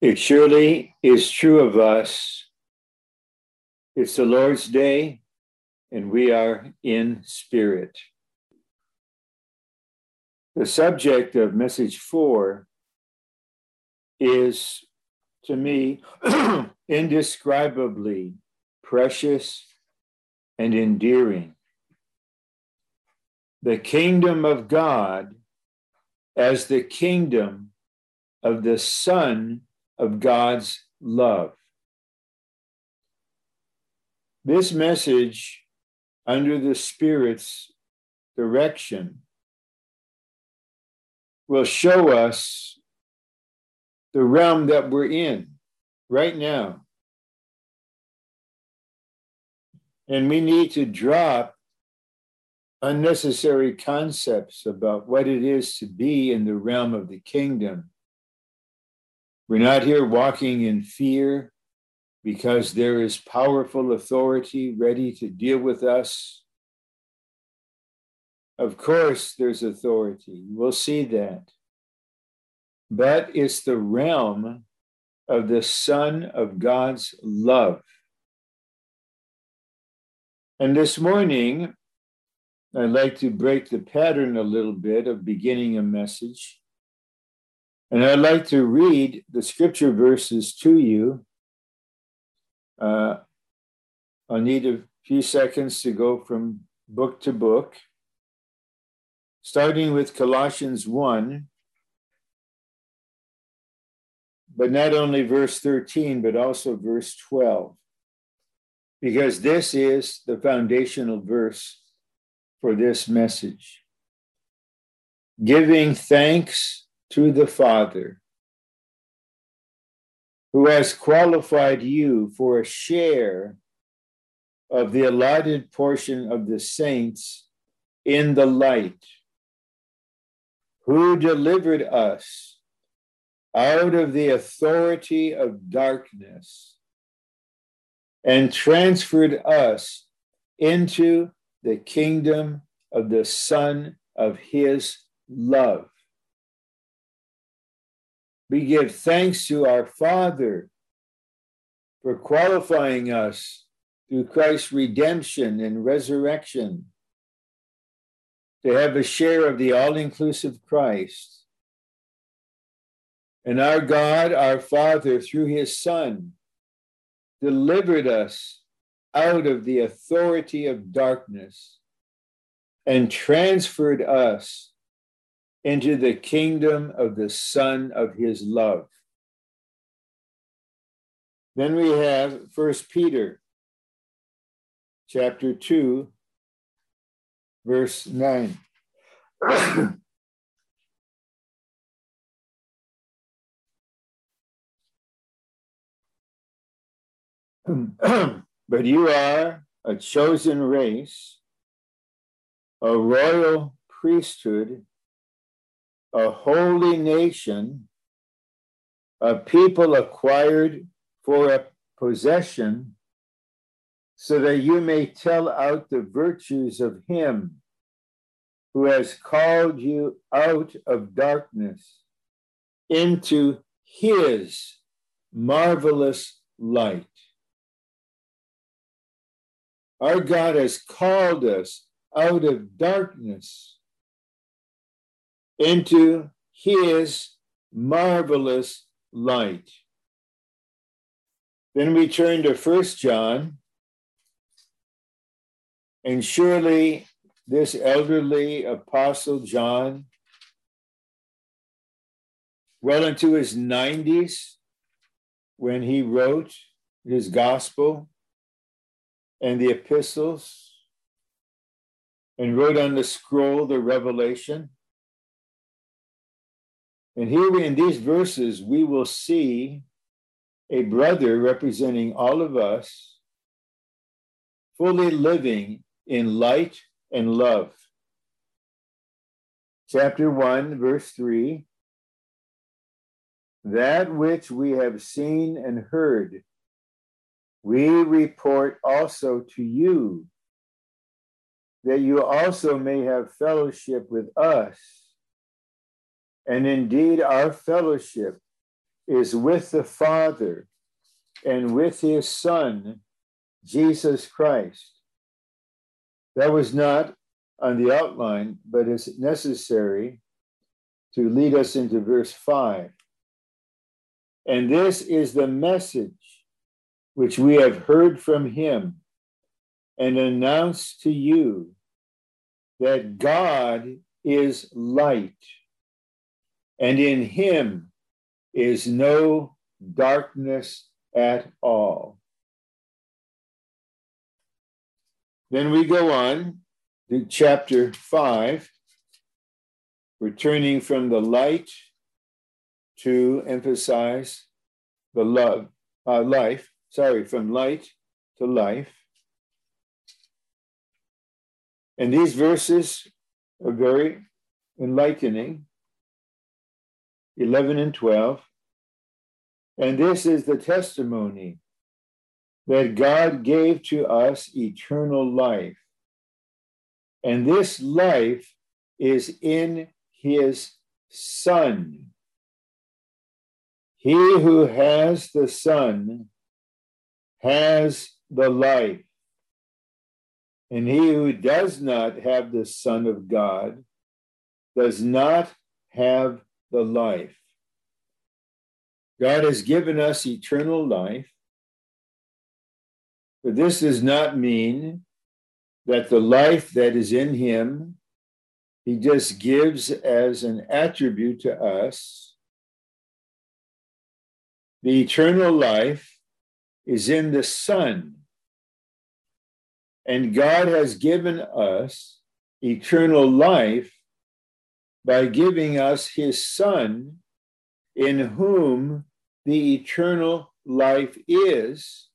It surely is true of us. It's the Lord's day, and we are in spirit. The subject of message four is, to me, indescribably precious and endearing. The kingdom of God as the kingdom of the Son of God's love. This message, under the Spirit's direction, will show us the realm that we're in right now. And we need to drop unnecessary concepts about what it is to be in the realm of the kingdom we're not here walking in fear because there is powerful authority ready to deal with us. Of course, there's authority. We'll see that. But it's the realm of the Son of God's love. And this morning, I'd like to break the pattern a little bit of beginning a message and I'd like to read the scripture verses to you. Uh, I'll need a few seconds to go from book to book, starting with Colossians 1, but not only verse 13, but also verse 12, because this is the foundational verse for this message. Giving thanks to the Father, who has qualified you for a share of the allotted portion of the saints in the light, who delivered us out of the authority of darkness and transferred us into the kingdom of the Son of His love we give thanks to our Father for qualifying us through Christ's redemption and resurrection to have a share of the all inclusive Christ. And our God, our Father, through his Son, delivered us out of the authority of darkness and transferred us into the kingdom of the Son of his love. Then we have First Peter chapter 2, verse 9. but you are a chosen race, a royal priesthood a holy nation, a people acquired for a possession, so that you may tell out the virtues of him who has called you out of darkness into his marvelous light. Our God has called us out of darkness into his marvelous light. Then we turn to First John, and surely this elderly apostle John, well into his 90s, when he wrote his gospel and the epistles and wrote on the scroll the revelation. And here in these verses, we will see a brother representing all of us, fully living in light and love. Chapter 1, verse 3 That which we have seen and heard, we report also to you, that you also may have fellowship with us and indeed, our fellowship is with the Father and with his Son, Jesus Christ. That was not on the outline, but is necessary to lead us into verse 5. And this is the message which we have heard from him and announced to you that God is light, and in him is no darkness at all. Then we go on to chapter 5, returning from the light to emphasize the love, uh, life, sorry, from light to life. And these verses are very enlightening 11 and 12. And this is the testimony that God gave to us eternal life. And this life is in his Son. He who has the Son has the life. And he who does not have the Son of God does not have the life. God has given us eternal life, but this does not mean that the life that is in him, he just gives as an attribute to us. The eternal life is in the Son. And God has given us eternal life by giving us his Son, in whom the eternal life is.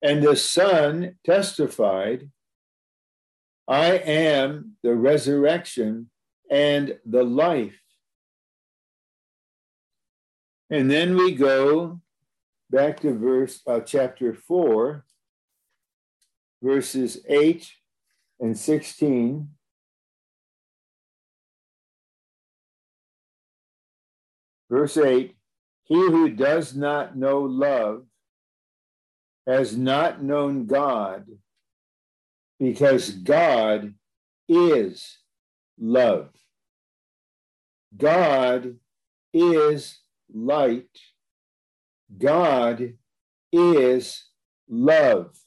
And the Son testified, I am the resurrection and the life. And then we go back to verse uh, chapter 4 verses 8 and 16. Verse 8 He who does not know love has not known God, because God is love. God is light. God is love.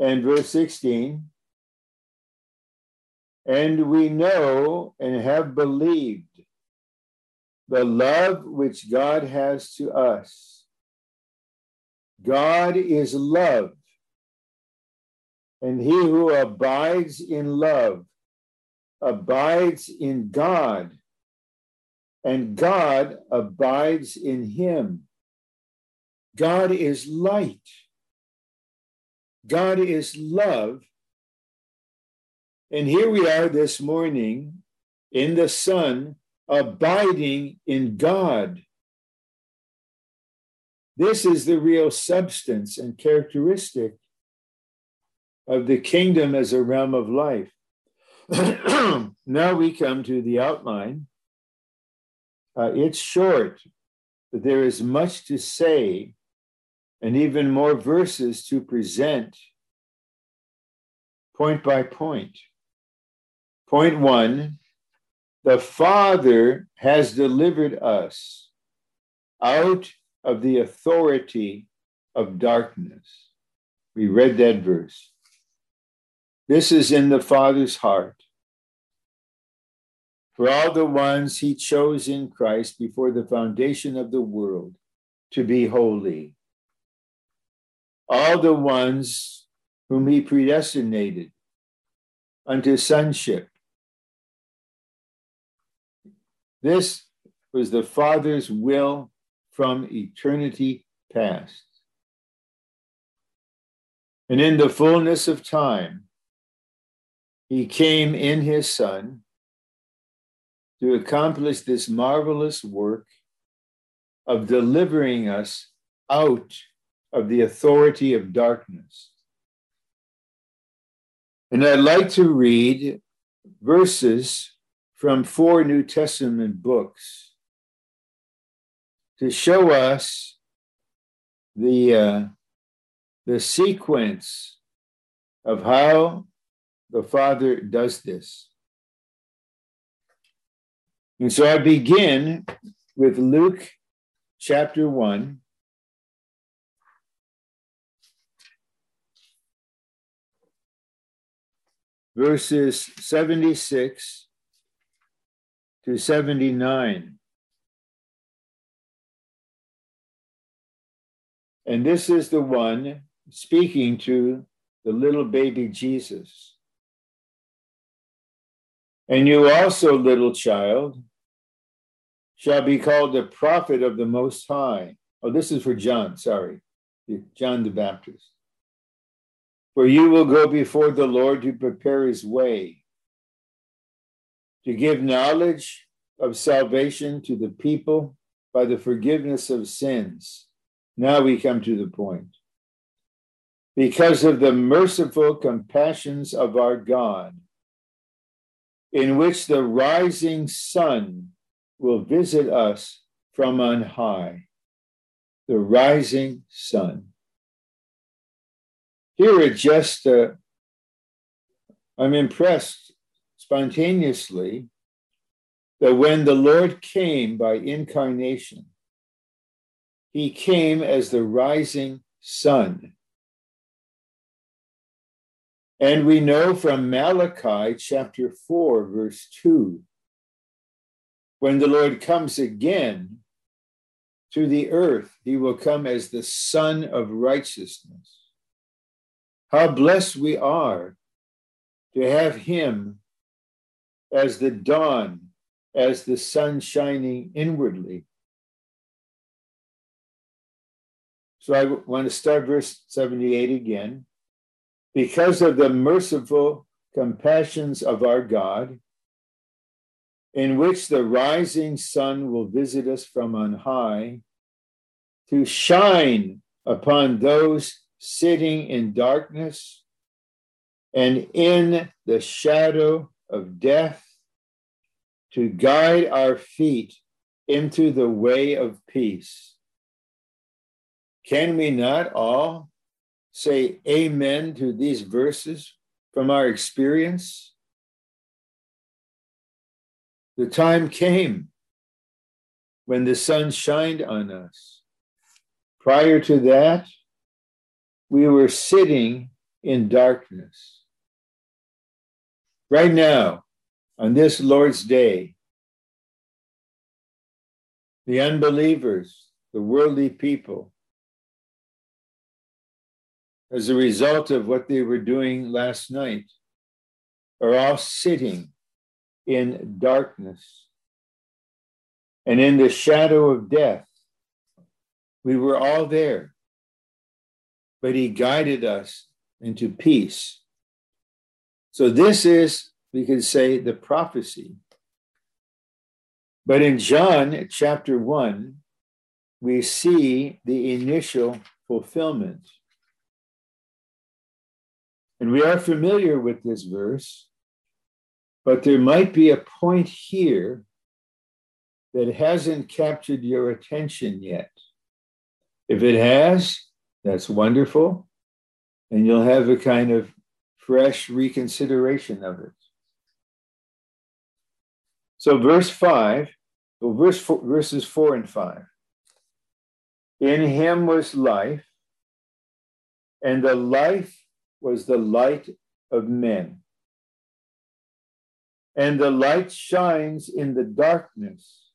and verse 16. And we know and have believed the love which God has to us. God is love, and he who abides in love abides in God, and God abides in him. God is light. God is love. And here we are this morning in the Son, abiding in God. This is the real substance and characteristic of the kingdom as a realm of life. now we come to the outline. Uh, it's short, but there is much to say and even more verses to present point by point. Point one the Father has delivered us out of the authority of darkness. We read that verse. This is in the Father's heart. For all the ones he chose in Christ before the foundation of the world to be holy all the ones whom he predestinated unto sonship. This was the Father's will from eternity past. And in the fullness of time, he came in his Son to accomplish this marvelous work of delivering us out of the authority of darkness. And I'd like to read verses from four New Testament books to show us the, uh, the sequence of how the Father does this. And so I begin with Luke chapter 1. Verses 76 to 79. And this is the one speaking to the little baby Jesus. And you also, little child, shall be called the prophet of the Most High. Oh, this is for John, sorry, John the Baptist. For you will go before the Lord to prepare his way, to give knowledge of salvation to the people by the forgiveness of sins. Now we come to the point. Because of the merciful compassions of our God, in which the rising sun will visit us from on high, the rising sun. Here it just, uh, I'm impressed spontaneously that when the Lord came by incarnation, he came as the rising sun. And we know from Malachi chapter 4, verse 2, when the Lord comes again to the earth, he will come as the Sun of righteousness. How blessed we are to have him as the dawn, as the sun shining inwardly. So I want to start verse 78 again. Because of the merciful compassions of our God, in which the rising sun will visit us from on high, to shine upon those sitting in darkness and in the shadow of death, to guide our feet into the way of peace. Can we not all say amen to these verses from our experience? The time came when the sun shined on us. Prior to that, we were sitting in darkness. Right now, on this Lord's day, the unbelievers, the worldly people, as a result of what they were doing last night, are all sitting in darkness and in the shadow of death. We were all there, but he guided us into peace. So, this is, we could say, the prophecy. But in John chapter 1, we see the initial fulfillment. And we are familiar with this verse but there might be a point here that hasn't captured your attention yet. If it has, that's wonderful. And you'll have a kind of fresh reconsideration of it. So, verse 5, well, verse four, verses 4 and 5. In him was life, and the life was the light of men. And the light shines in the darkness,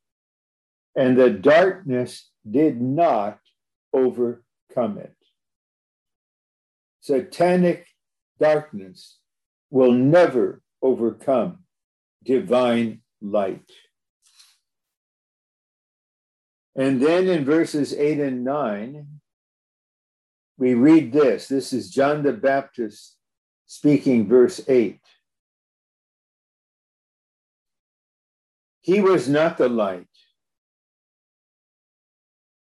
and the darkness did not overcome it. Satanic darkness will never overcome divine light. And then in verses 8 and 9, we read this. This is John the Baptist speaking, verse 8. He was not the light,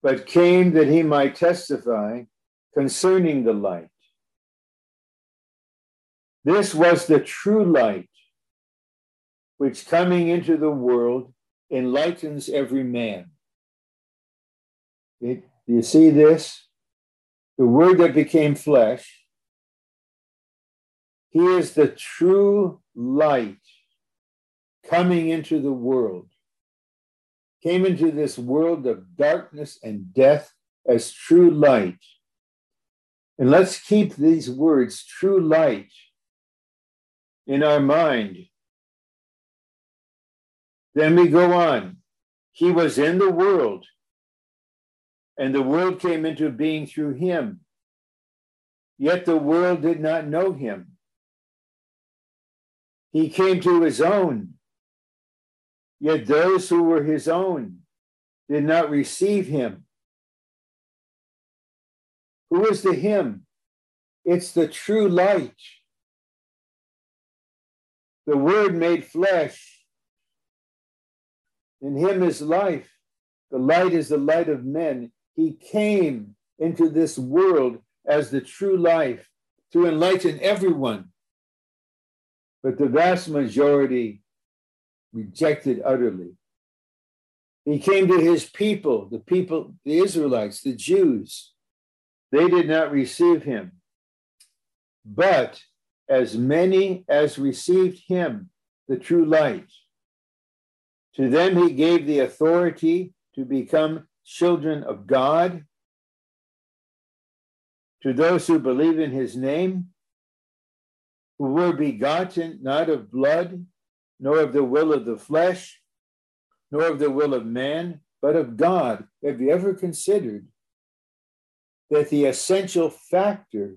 but came that he might testify concerning the light. This was the true light, which coming into the world enlightens every man. Do you see this? The word that became flesh. He is the true light coming into the world. Came into this world of darkness and death as true light. And let's keep these words, true light, in our mind. Then we go on. He was in the world, and the world came into being through him. Yet the world did not know him. He came to his own, yet those who were his own did not receive him. Who is the him? It's the true light. The word made flesh. In him is life. The light is the light of men. He came into this world as the true life to enlighten everyone. But the vast majority rejected utterly. He came to his people, the people, the Israelites, the Jews. They did not receive him. But as many as received him, the true light, to them he gave the authority to become children of God. To those who believe in his name, who were begotten not of blood, nor of the will of the flesh, nor of the will of man, but of God. Have you ever considered that the essential factor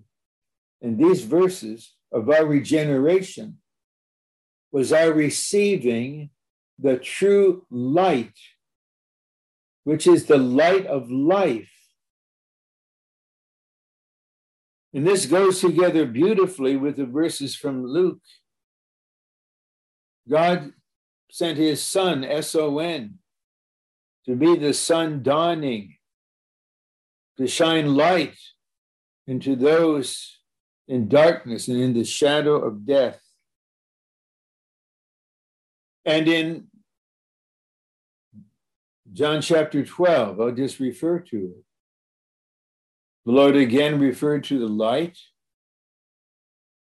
in these verses of our regeneration was our receiving the true light, which is the light of life. And this goes together beautifully with the verses from Luke. God sent his son, S O N, to be the sun dawning to shine light into those in darkness and in the shadow of death. And in John chapter 12, I'll just refer to it. The Lord again referred to the light.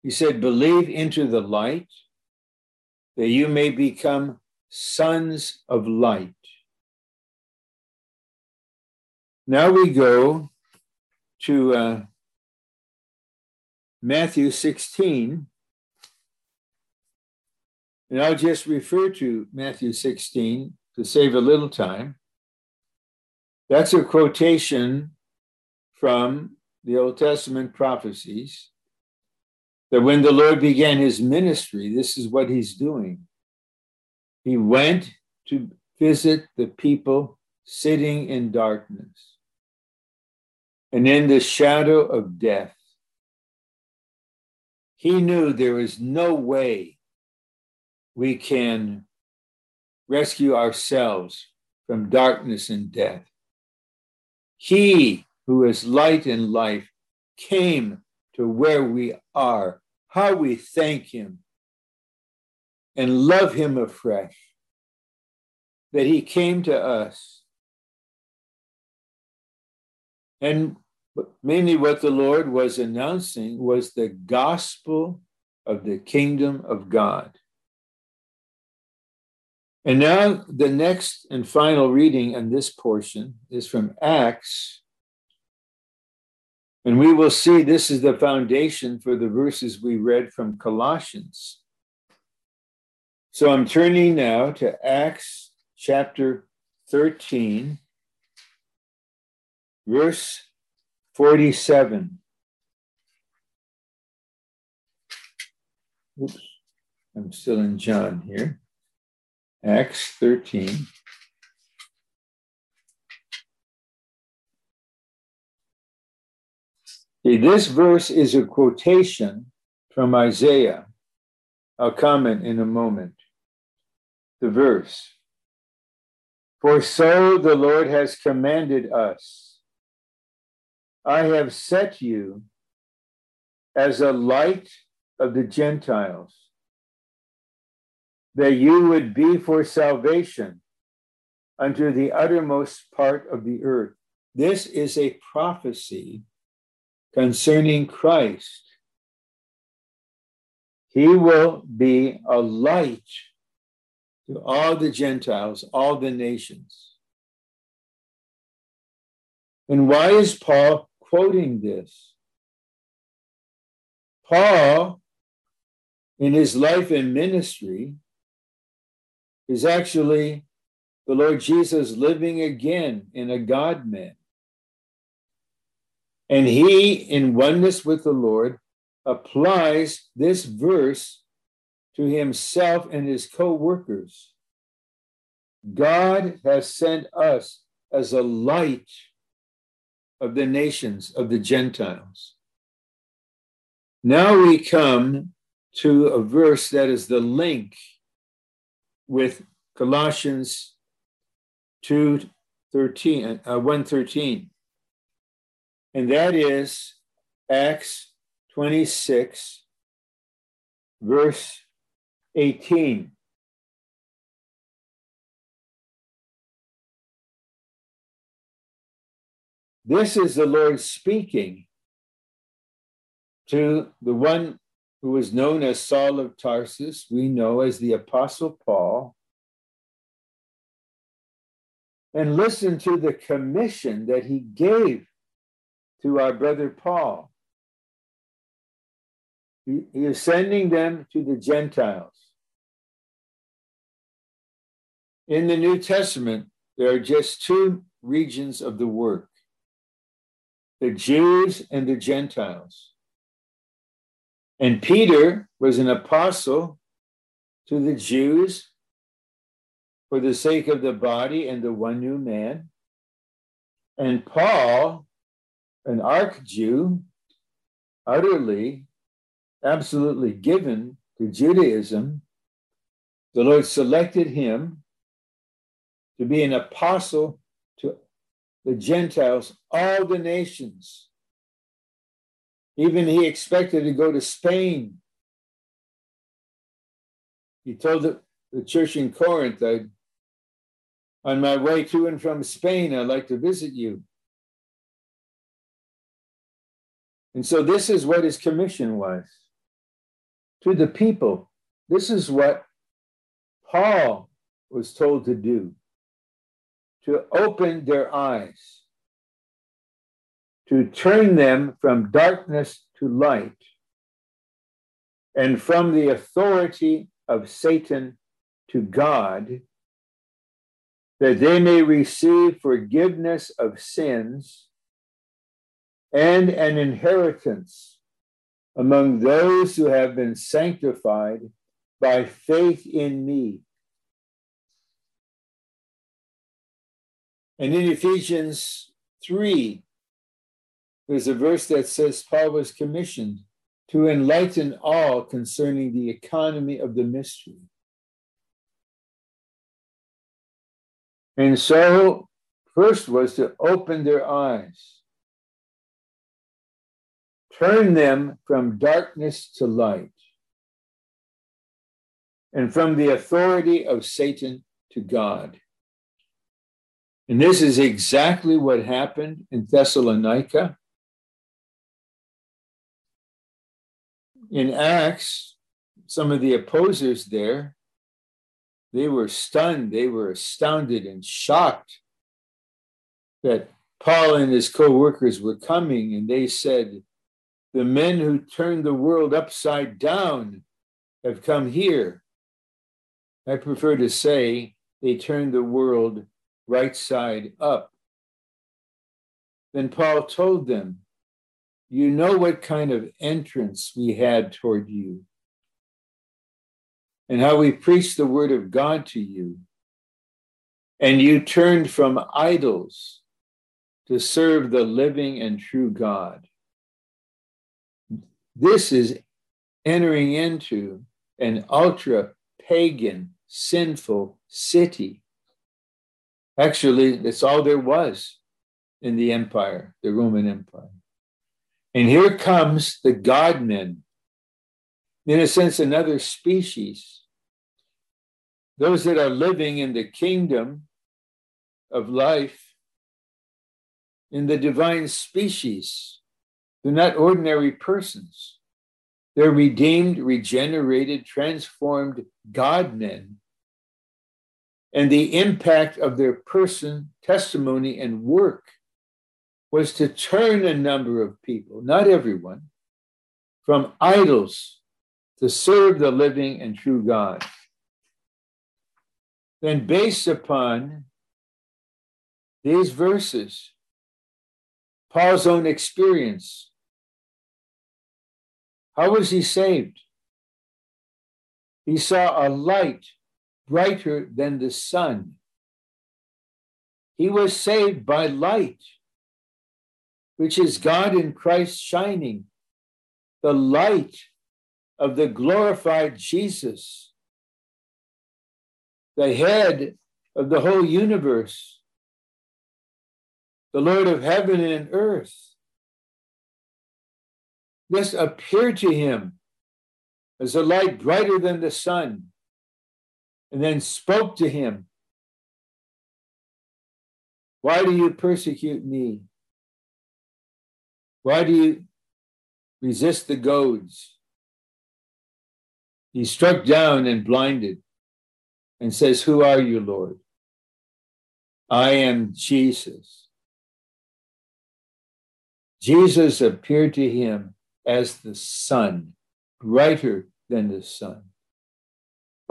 He said, Believe into the light that you may become sons of light. Now we go to uh, Matthew 16. And I'll just refer to Matthew 16 to save a little time. That's a quotation from the Old Testament prophecies that when the Lord began his ministry, this is what he's doing. He went to visit the people sitting in darkness and in the shadow of death. He knew there is no way we can rescue ourselves from darkness and death. He who is light and life came to where we are. How we thank him and love him afresh that he came to us And mainly what the Lord was announcing was the gospel of the kingdom of God. And now the next and final reading in this portion is from Acts. And we will see this is the foundation for the verses we read from Colossians. So I'm turning now to Acts chapter 13 verse 47. Oops, I'm still in John here. Acts 13. See, this verse is a quotation from Isaiah. I'll comment in a moment. The verse For so the Lord has commanded us I have set you as a light of the Gentiles, that you would be for salvation unto the uttermost part of the earth. This is a prophecy concerning Christ. He will be a light to all the Gentiles, all the nations. And why is Paul quoting this? Paul, in his life and ministry, is actually the Lord Jesus living again in a God man. And he, in oneness with the Lord, applies this verse to himself and his co workers. God has sent us as a light of the nations, of the Gentiles. Now we come to a verse that is the link with Colossians 2 13, uh, 113. And that is Acts 26, verse 18. This is the Lord speaking to the one who was known as Saul of Tarsus, we know as the Apostle Paul, and listen to the commission that he gave to our brother Paul. He, he is sending them to the Gentiles. In the New Testament, there are just two regions of the work the Jews and the Gentiles. And Peter was an apostle to the Jews for the sake of the body and the one new man. And Paul, an arch Jew, utterly, absolutely given to Judaism, the Lord selected him to be an apostle the Gentiles, all the nations. Even he expected to go to Spain. He told the, the church in Corinth, I, on my way to and from Spain, I'd like to visit you. And so this is what his commission was to the people. This is what Paul was told to do to open their eyes to turn them from darkness to light and from the authority of Satan to God, that they may receive forgiveness of sins and an inheritance among those who have been sanctified by faith in me. And in Ephesians 3, there's a verse that says Paul was commissioned to enlighten all concerning the economy of the mystery. And so, first was to open their eyes, turn them from darkness to light, and from the authority of Satan to God. And this is exactly what happened in Thessalonica. in Acts, some of the opposers there, they were stunned, they were astounded and shocked that Paul and his co workers were coming, and they said, The men who turned the world upside down have come here. I prefer to say they turned the world right side up. Then Paul told them, you know what kind of entrance we had toward you and how we preached the word of God to you. And you turned from idols to serve the living and true God. This is entering into an ultra pagan, sinful city. Actually, that's all there was in the empire, the Roman Empire. And here comes the Godmen, in a sense, another species those that are living in the kingdom of life in the divine species. They're not ordinary persons. They're redeemed, regenerated, transformed God men. And the impact of their person, testimony, and work was to turn a number of people, not everyone, from idols to serve the living and true God. Then, based upon these verses, Paul's own experience. How was he saved? He saw a light brighter than the sun. He was saved by light, which is God in Christ shining, the light of the glorified Jesus, the head of the whole universe the Lord of heaven and earth. This appeared to him as a light brighter than the sun, and then spoke to him Why do you persecute me? Why do you resist the goads? He struck down and blinded and says, Who are you, Lord? I am Jesus Jesus appeared to him as the sun, brighter than the sun.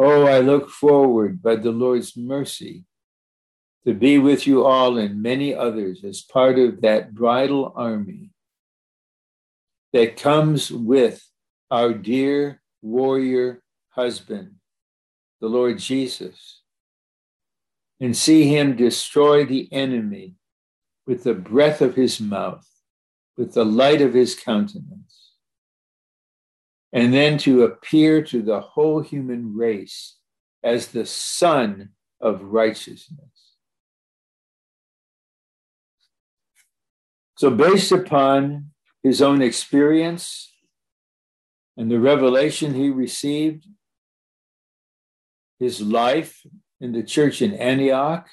Oh, I look forward by the Lord's mercy to be with you all and many others as part of that bridal army that comes with our dear warrior husband, the Lord Jesus, and see him destroy the enemy with the breath of his mouth with the light of his countenance, and then to appear to the whole human race as the Sun of righteousness. So, based upon his own experience and the revelation he received, his life in the church in Antioch,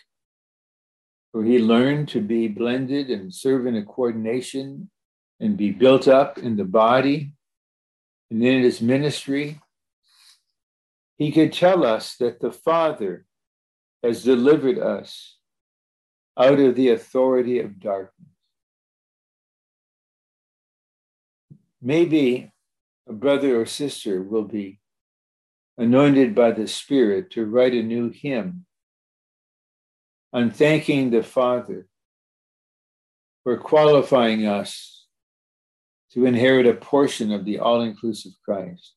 where he learned to be blended and serve in a coordination and be built up in the body and in his ministry, he could tell us that the Father has delivered us out of the authority of darkness. Maybe a brother or sister will be anointed by the Spirit to write a new hymn on thanking the Father for qualifying us to inherit a portion of the all inclusive Christ.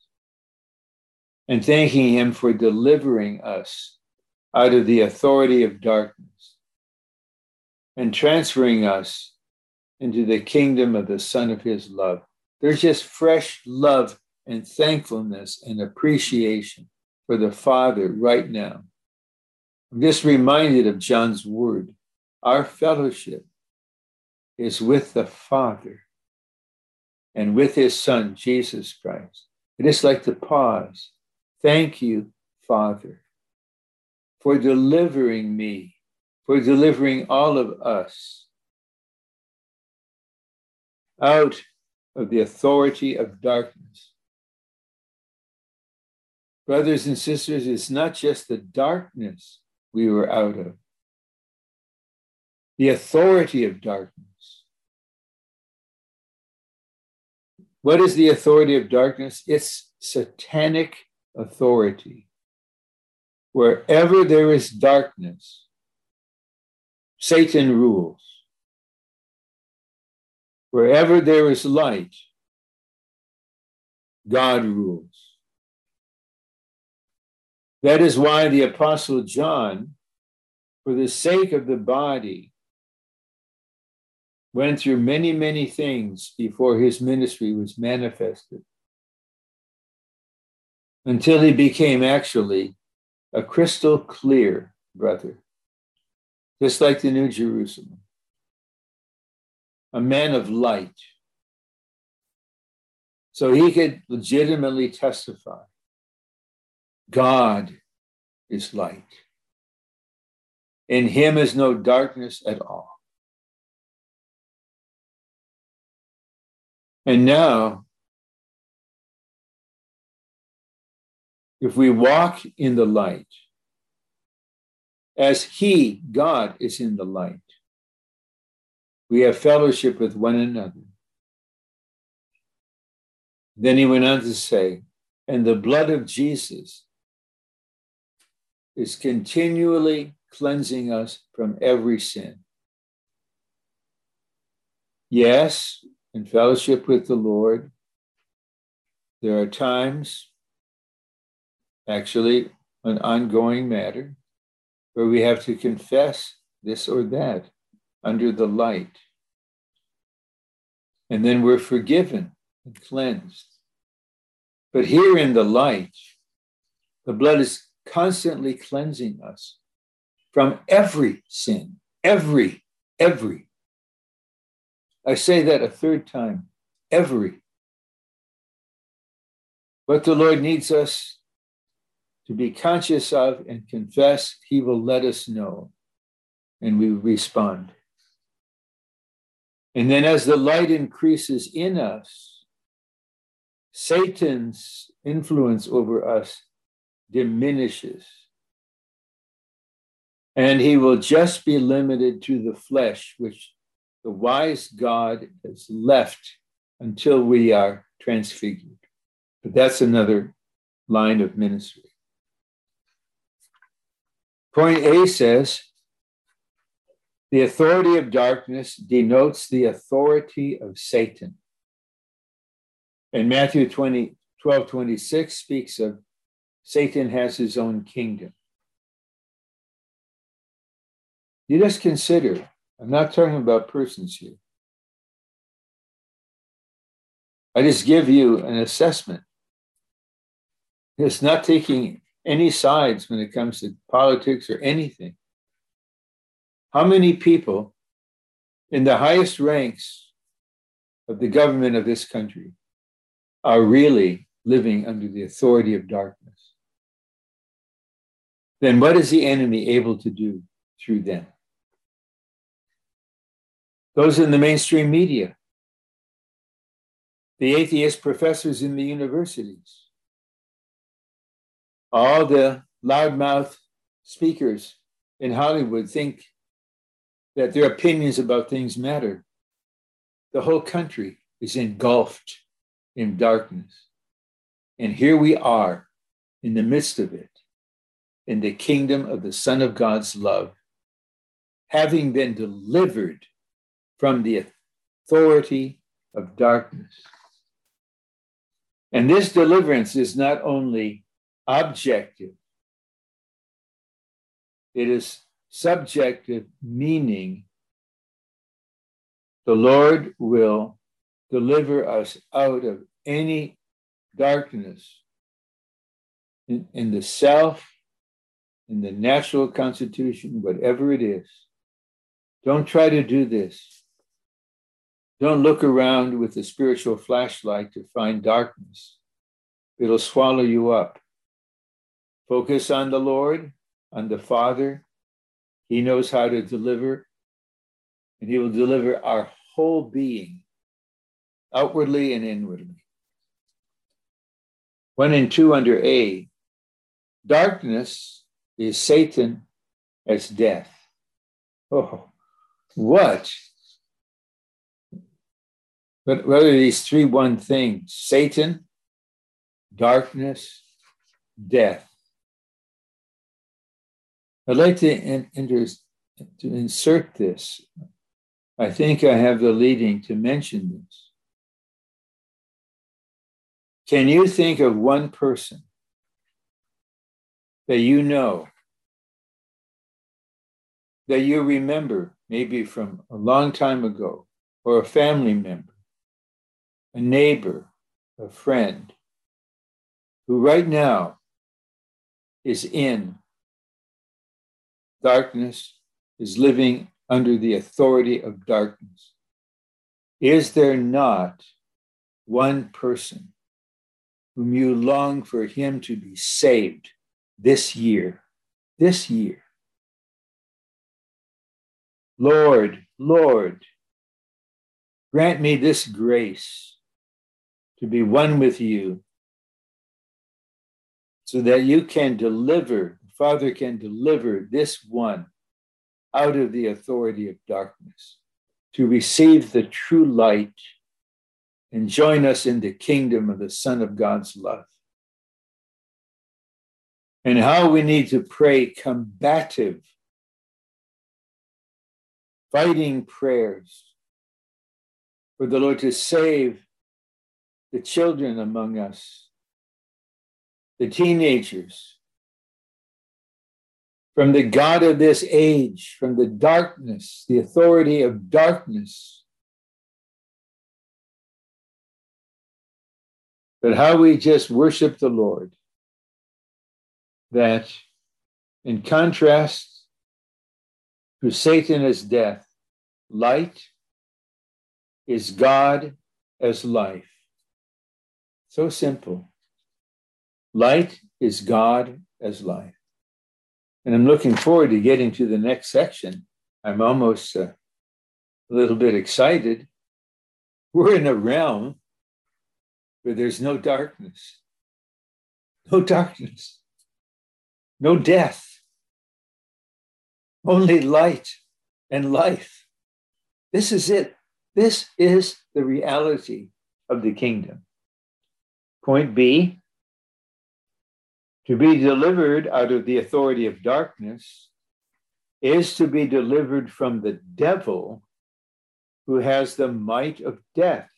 And thanking Him for delivering us out of the authority of darkness and transferring us into the kingdom of the Son of His love. There's just fresh love and thankfulness and appreciation for the Father right now. I'm just reminded of John's word. Our fellowship is with the Father and with his son, Jesus Christ. It is like to pause. Thank you, Father, for delivering me, for delivering all of us out of the authority of darkness. Brothers and sisters, it's not just the darkness we were out of, the authority of darkness. What is the authority of darkness? It's satanic authority. Wherever there is darkness, Satan rules. Wherever there is light, God rules. That is why the Apostle John, for the sake of the body, went through many, many things before his ministry was manifested until he became actually a crystal clear brother, just like the New Jerusalem, a man of light. So he could legitimately testify God is light. In him is no darkness at all. And now, if we walk in the light, as He, God, is in the light, we have fellowship with one another. Then he went on to say, and the blood of Jesus is continually cleansing us from every sin. Yes, in fellowship with the Lord, there are times, actually, an ongoing matter, where we have to confess this or that under the light. And then we're forgiven and cleansed. But here in the light, the blood is constantly cleansing us from every sin, every, every. I say that a third time, every. What the Lord needs us to be conscious of and confess, He will let us know, and we respond. And then as the light increases in us, Satan's influence over us diminishes. And he will just be limited to the flesh, which the wise God has left until we are transfigured. But that's another line of ministry. Point A says the authority of darkness denotes the authority of Satan. And Matthew 20, 12 26 speaks of Satan has his own kingdom. You just consider, I'm not talking about persons here. I just give you an assessment. It's not taking any sides when it comes to politics or anything. How many people in the highest ranks of the government of this country are really living under the authority of darkness? Then what is the enemy able to do through them? Those in the mainstream media, the atheist professors in the universities, all the loudmouth speakers in Hollywood think that their opinions about things matter. The whole country is engulfed in darkness. And here we are in the midst of it, in the kingdom of the Son of God's love, having been delivered from the authority of darkness. And this deliverance is not only objective, it is subjective meaning, the Lord will deliver us out of any darkness in, in, the self, in the natural constitution, whatever it is. Don't try to do this. Don't look around with a spiritual flashlight to find darkness. It'll swallow you up. Focus on the Lord, on the Father, he knows how to deliver, and He will deliver our whole being, outwardly and inwardly. One and two under A, darkness is Satan as death. Oh, what? But what are these three one things? Satan, darkness, death. I'd like to, in, to insert this. I think I have the leading to mention this. Can you think of one person that you know, that you remember, maybe from a long time ago, or a family member, a neighbor, a friend, who right now is in darkness is living under the authority of darkness. Is there not one person whom you long for him to be saved this year? this year. Lord, Lord, grant me this grace to be one with you so that you can deliver, Father can deliver this one out of the authority of darkness to receive the true light and join us in the kingdom of the Son of God's love. And how we need to pray combative, fighting prayers for the Lord to save the children among us, the teenagers, from the God of this age, from the darkness, the authority of darkness. But how we just worship the Lord. That in contrast to Satan as death, light is God as life. So simple. Light is God as life. And I'm looking forward to getting to the next section. I'm almost uh, a little bit excited. We're in a realm where there's no darkness, no darkness, no death, only light and life. This is it. This is the reality of the kingdom. Point B to be delivered out of the authority of darkness is to be delivered from the devil who has the might of death.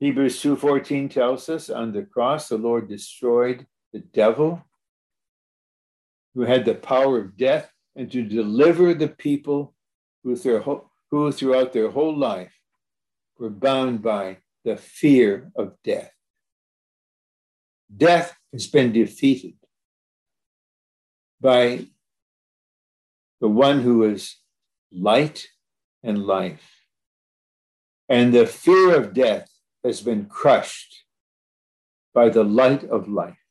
Hebrews 2:14 tells us on the cross the Lord destroyed the devil who had the power of death and to deliver the people who, who throughout their whole life were bound by the fear of death. Death has been defeated by the one who is light and life. And the fear of death has been crushed by the light of life.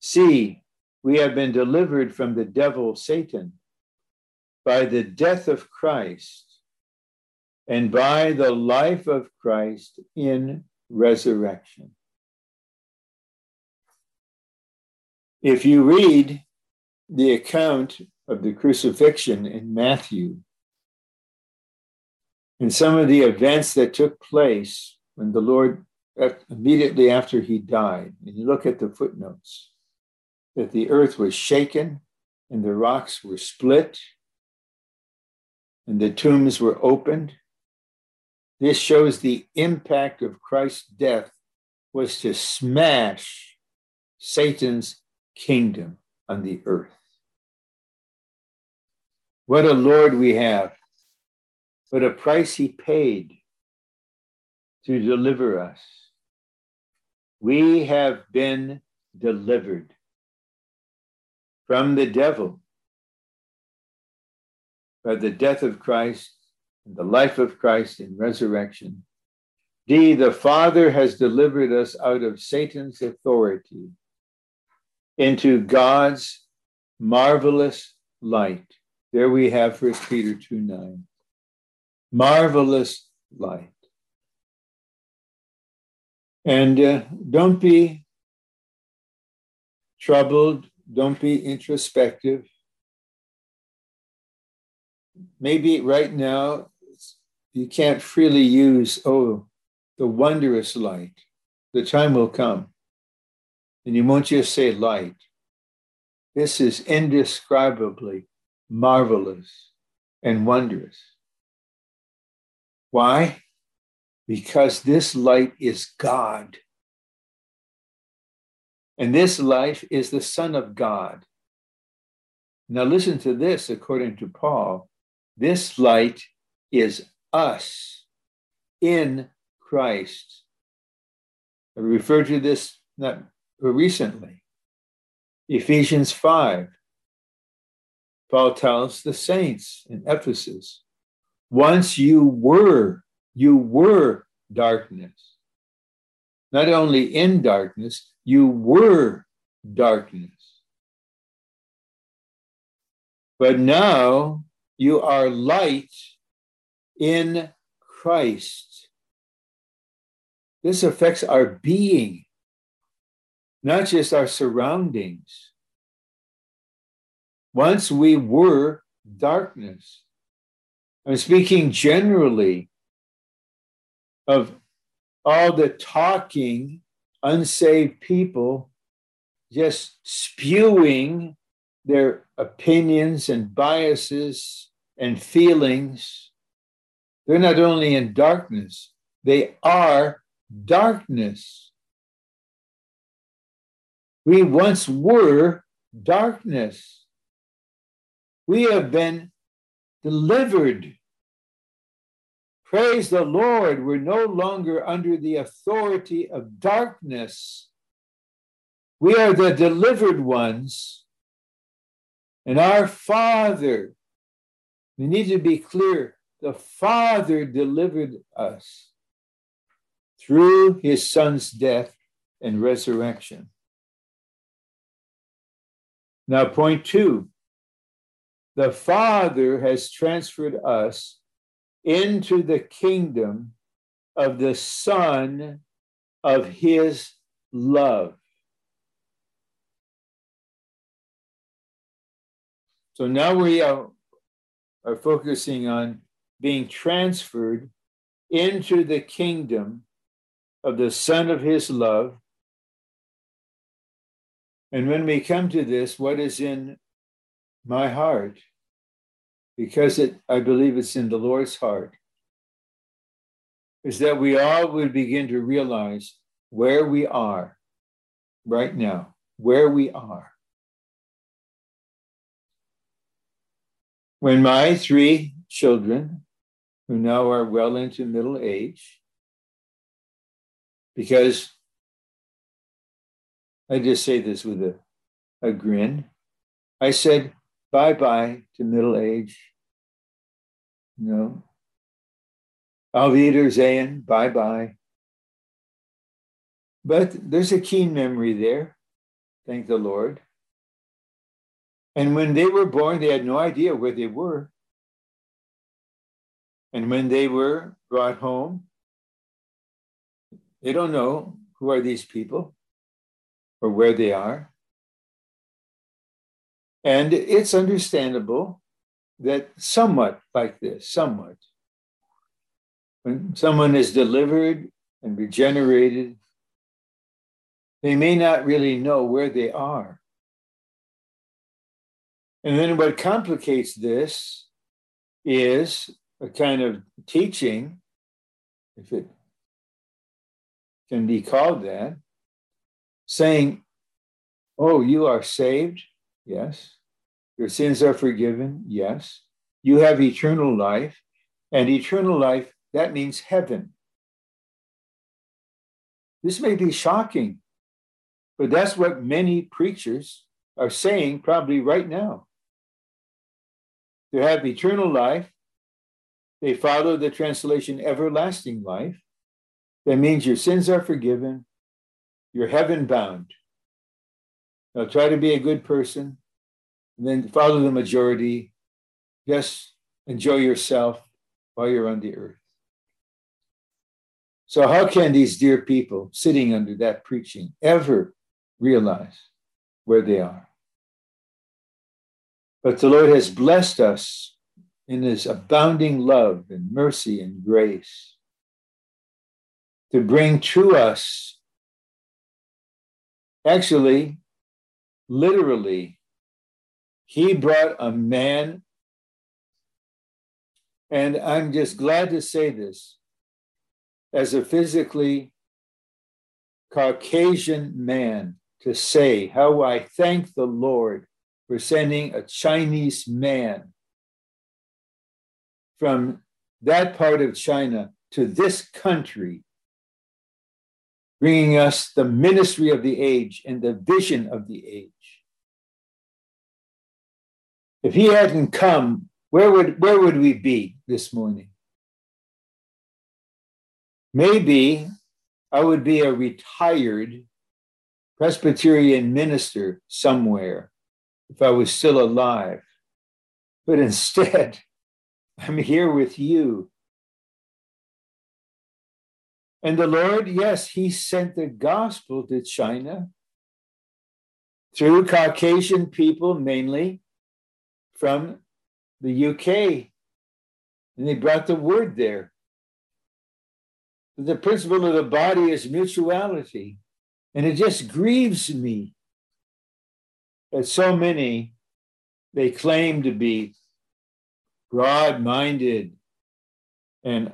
See, we have been delivered from the devil Satan by the death of Christ and by the life of Christ in resurrection. If you read the account of the crucifixion in Matthew and some of the events that took place when the Lord, immediately after he died, and you look at the footnotes, that the earth was shaken and the rocks were split and the tombs were opened. This shows the impact of Christ's death was to smash Satan's kingdom on the earth. What a Lord we have. What a price he paid to deliver us. We have been delivered from the devil by the death of Christ and the life of Christ in resurrection. D, the Father has delivered us out of Satan's authority into God's marvelous light. There we have 1 Peter 2 9. Marvelous light. And uh, don't be troubled, don't be introspective. Maybe right now you can't freely use, oh, the wondrous light. The time will come and you won't just say light. This is indescribably marvelous and wondrous. Why? Because this light is God. And this life is the Son of God. Now, listen to this according to Paul. This light is us in Christ. I refer to this not recently. Ephesians 5. Paul tells the saints in Ephesus, once you were, you were darkness. not only in darkness, you were darkness. But now you are light in Christ. This affects our being, not just our surroundings. Once we were darkness. I'm speaking generally of all the talking, unsaved people just spewing their opinions and biases and feelings. They're not only in darkness, they are darkness. We once were darkness. We have been delivered. Praise the Lord. We're no longer under the authority of darkness. We are the delivered ones. And our Father, we need to be clear the Father delivered us through his Son's death and resurrection. Now, point two the Father has transferred us into the kingdom of the Son of His love. So now we are, are focusing on being transferred into the kingdom of the Son of His love. And when we come to this, what is in my heart because it I believe it's in the Lord's heart is that we all would begin to realize where we are right now, where we are. When my three children, who now are well into middle age, because I just say this with a, a grin, I said, bye bye to middle age. You know, Auf Wiedersehen, bye bye. But there's a keen memory there, thank the Lord. And when they were born, they had no idea where they were. And when they were brought home, they don't know who are these people or where they are. And it's understandable that somewhat like this, somewhat, when someone is delivered and regenerated, they may not really know where they are. And then what complicates this is a kind of teaching, if it can be called that, saying, Oh, you are saved? Yes. Your sins are forgiven? Yes. You have eternal life. And eternal life, that means heaven. This may be shocking, but that's what many preachers are saying probably right now. To have eternal life, they follow the translation everlasting life. That means your sins are forgiven, you're heaven bound. Now try to be a good person, and then follow the majority. Just enjoy yourself while you're on the earth. So, how can these dear people sitting under that preaching ever realize where they are? But the Lord has blessed us in his abounding love and mercy and grace to bring to us, actually, literally, he brought a man, and I'm just glad to say this, as a physically Caucasian man, to say how I thank the Lord for sending a Chinese man from that part of China to this country, bringing us the ministry of the age and the vision of the age. If he hadn't come, where would, where would we be this morning? Maybe I would be a retired Presbyterian minister somewhere if I was still alive. But instead, I'm here with you. And the Lord, yes, He sent the gospel to China through Caucasian people, mainly from the UK. And they brought the word there. The principle of the body is mutuality. And it just grieves me that so many, they claim to be broad minded and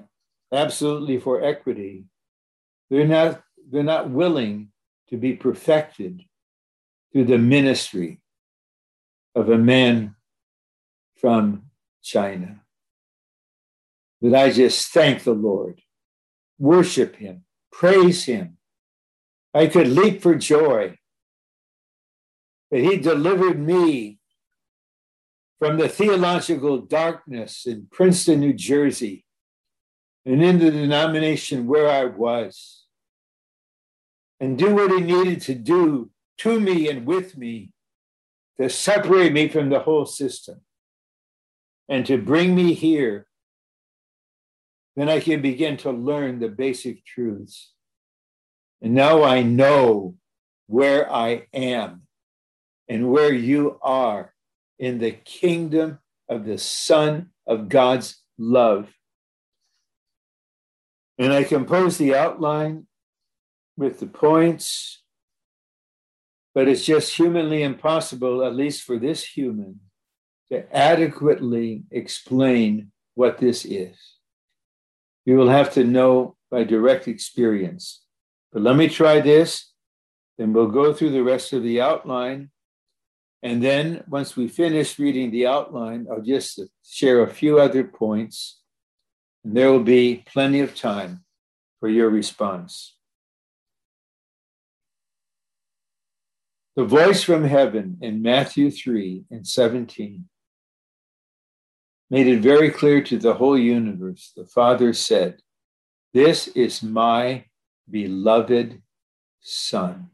absolutely for equity. They're not, they're not willing to be perfected through the ministry of a man from China. That I just thank the Lord, worship Him, praise Him. I could leap for joy that He delivered me from the theological darkness in Princeton, New Jersey, and in the denomination where I was, and do what He needed to do to me and with me to separate me from the whole system and to bring me here, then I can begin to learn the basic truths. And now I know where I am and where you are in the kingdom of the Son of God's love. And I compose the outline with the points, but it's just humanly impossible, at least for this human, to adequately explain what this is. You will have to know by direct experience. But let me try this, then we'll go through the rest of the outline. And then once we finish reading the outline, I'll just share a few other points, and there will be plenty of time for your response. The voice from heaven in Matthew 3 and 17 made it very clear to the whole universe. The Father said, This is my beloved Son.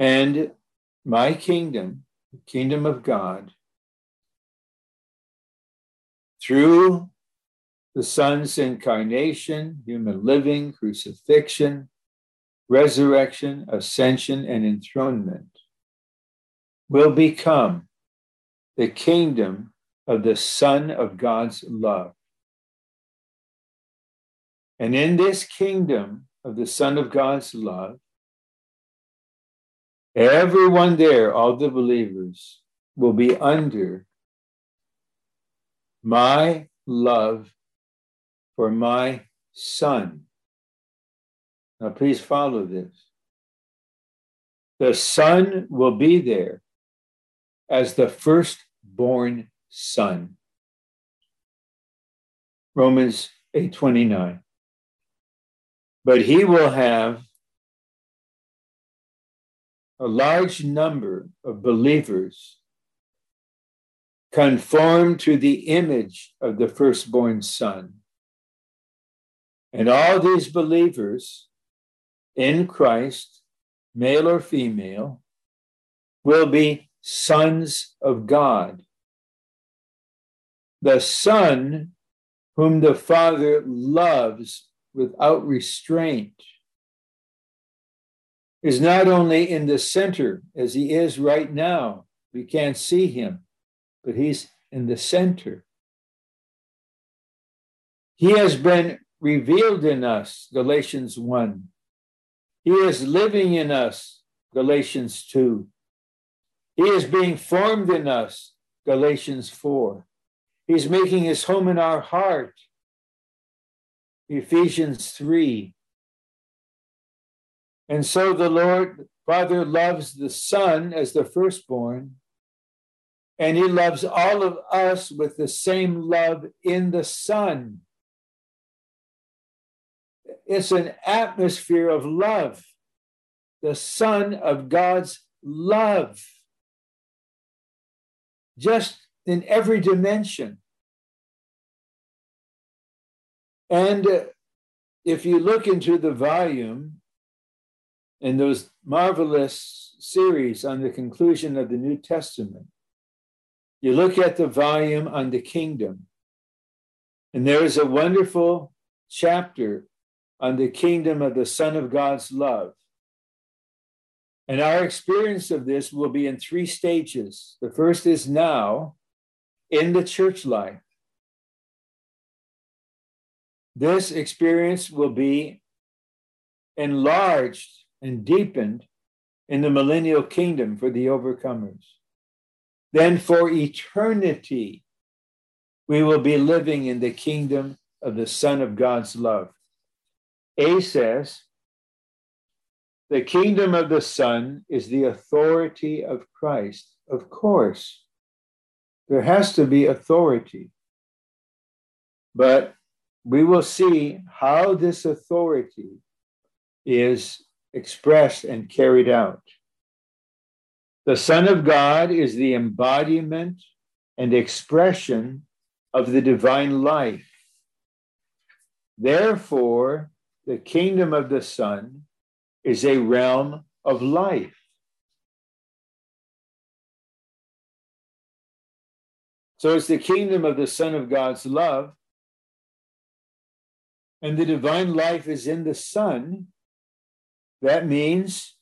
And my kingdom, the kingdom of God, through the Son's incarnation, human living, crucifixion, resurrection, ascension, and enthronement, will become the kingdom of the Son of God's love. And in this kingdom of the Son of God's love, everyone there, all the believers, will be under my love for my Son. Now, please follow this. The Son will be there as the firstborn son. Romans 8:29. But he will have a large number of believers conform to the image of the firstborn son. And all these believers in Christ, male or female, will be sons of God. The Son, whom the Father loves without restraint, is not only in the center as he is right now. We can't see him, but he's in the center. He has been revealed in us, Galatians 1. He is living in us, Galatians 2. He is being formed in us, Galatians 4. He's making his home in our heart, Ephesians 3. And so the Lord Father loves the Son as the firstborn, and he loves all of us with the same love in the Son. It's an atmosphere of love, the Son of God's love just in every dimension. And if you look into the volume in those marvelous series on the conclusion of the New Testament, you look at the volume on the kingdom, and there is a wonderful chapter on the kingdom of the Son of God's love. And our experience of this will be in three stages. The first is now in the church life. This experience will be enlarged and deepened in the millennial kingdom for the overcomers. Then for eternity, we will be living in the kingdom of the Son of God's love. A says, the kingdom of the Son is the authority of Christ. Of course, there has to be authority. But we will see how this authority is expressed and carried out. The Son of God is the embodiment and expression of the divine life. Therefore, the kingdom of the Son is a realm of life. So it's the kingdom of the Son of God's love. And the divine life is in the Son. That means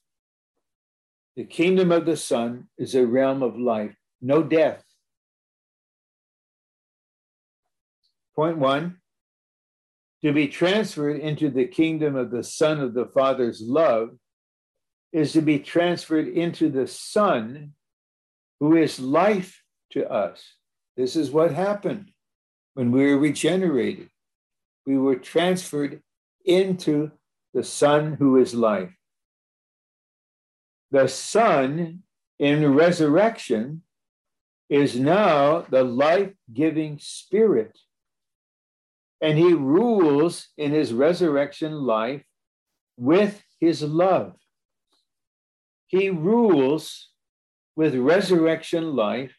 the kingdom of the Son is a realm of life, no death. Point one to be transferred into the kingdom of the Son of the Father's love is to be transferred into the Son who is life to us. This is what happened when we were regenerated. We were transferred into the Son who is life the Son in resurrection is now the life giving Spirit. And he rules in his resurrection life with his love. He rules with resurrection life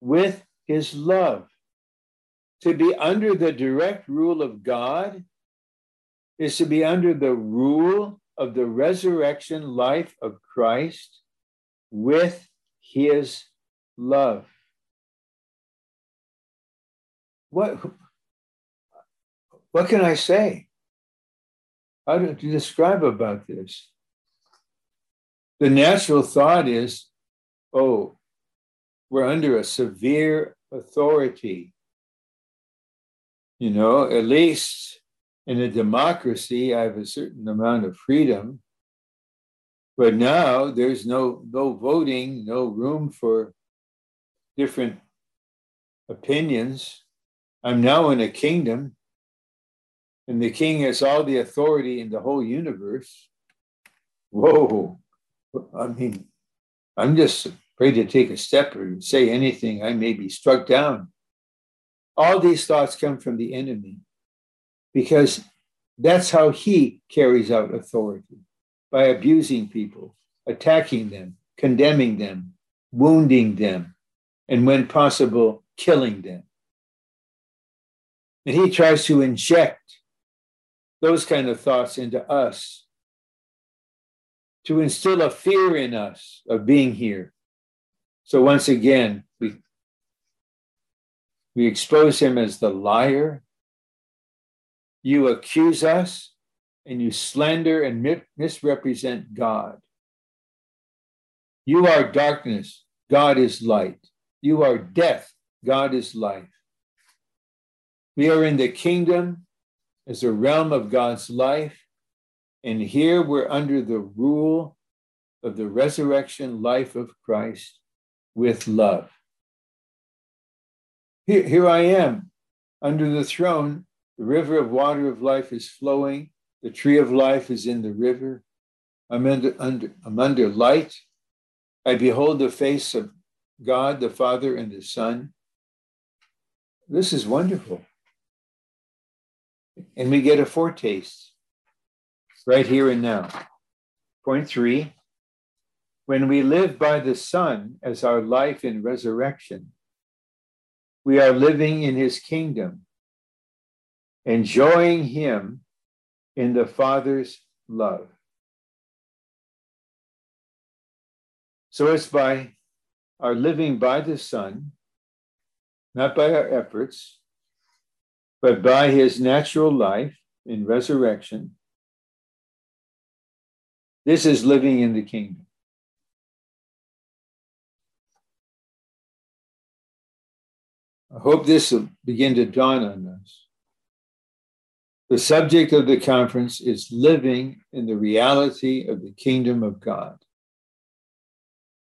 with his love. To be under the direct rule of God is to be under the rule of the resurrection life of Christ with his love. What, what can I say? How to describe about this? The natural thought is, oh, we're under a severe authority. You know, at least in a democracy, I have a certain amount of freedom. But now there's no, no voting, no room for different opinions. I'm now in a kingdom, and the king has all the authority in the whole universe. Whoa. I mean, I'm just afraid to take a step or say anything. I may be struck down. All these thoughts come from the enemy because that's how he carries out authority by abusing people, attacking them, condemning them, wounding them, and when possible, killing them. And he tries to inject those kind of thoughts into us to instill a fear in us of being here. So once again, we, we expose him as the liar, you accuse us and you slander and misrepresent God. You are darkness, God is light. You are death, God is life. We are in the kingdom as a realm of God's life, and here we're under the rule of the resurrection life of Christ with love. Here, here I am under the throne the river of water of life is flowing. The tree of life is in the river. I'm under, under, I'm under light. I behold the face of God, the Father, and the Son. This is wonderful. And we get a foretaste right here and now. Point three when we live by the Son as our life in resurrection, we are living in his kingdom enjoying Him in the Father's love. So it's by our living by the Son, not by our efforts, but by his natural life in resurrection. This is living in the kingdom. I hope this will begin to dawn on us. The subject of the conference is living in the reality of the kingdom of God.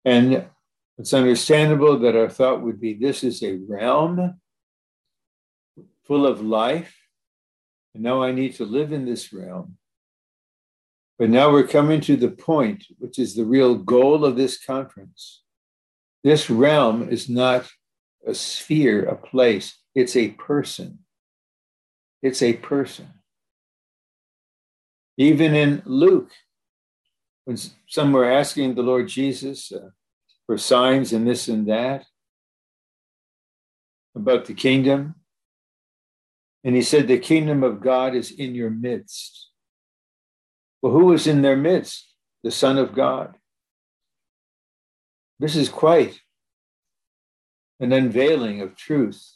And it's understandable that our thought would be this is a realm full of life. And now I need to live in this realm. But now we're coming to the point, which is the real goal of this conference. This realm is not a sphere, a place, it's a person. It's a person. Even in Luke, when some were asking the Lord Jesus uh, for signs and this and that about the kingdom, and he said, The kingdom of God is in your midst. Well, who is in their midst? The Son of God. This is quite an unveiling of truth.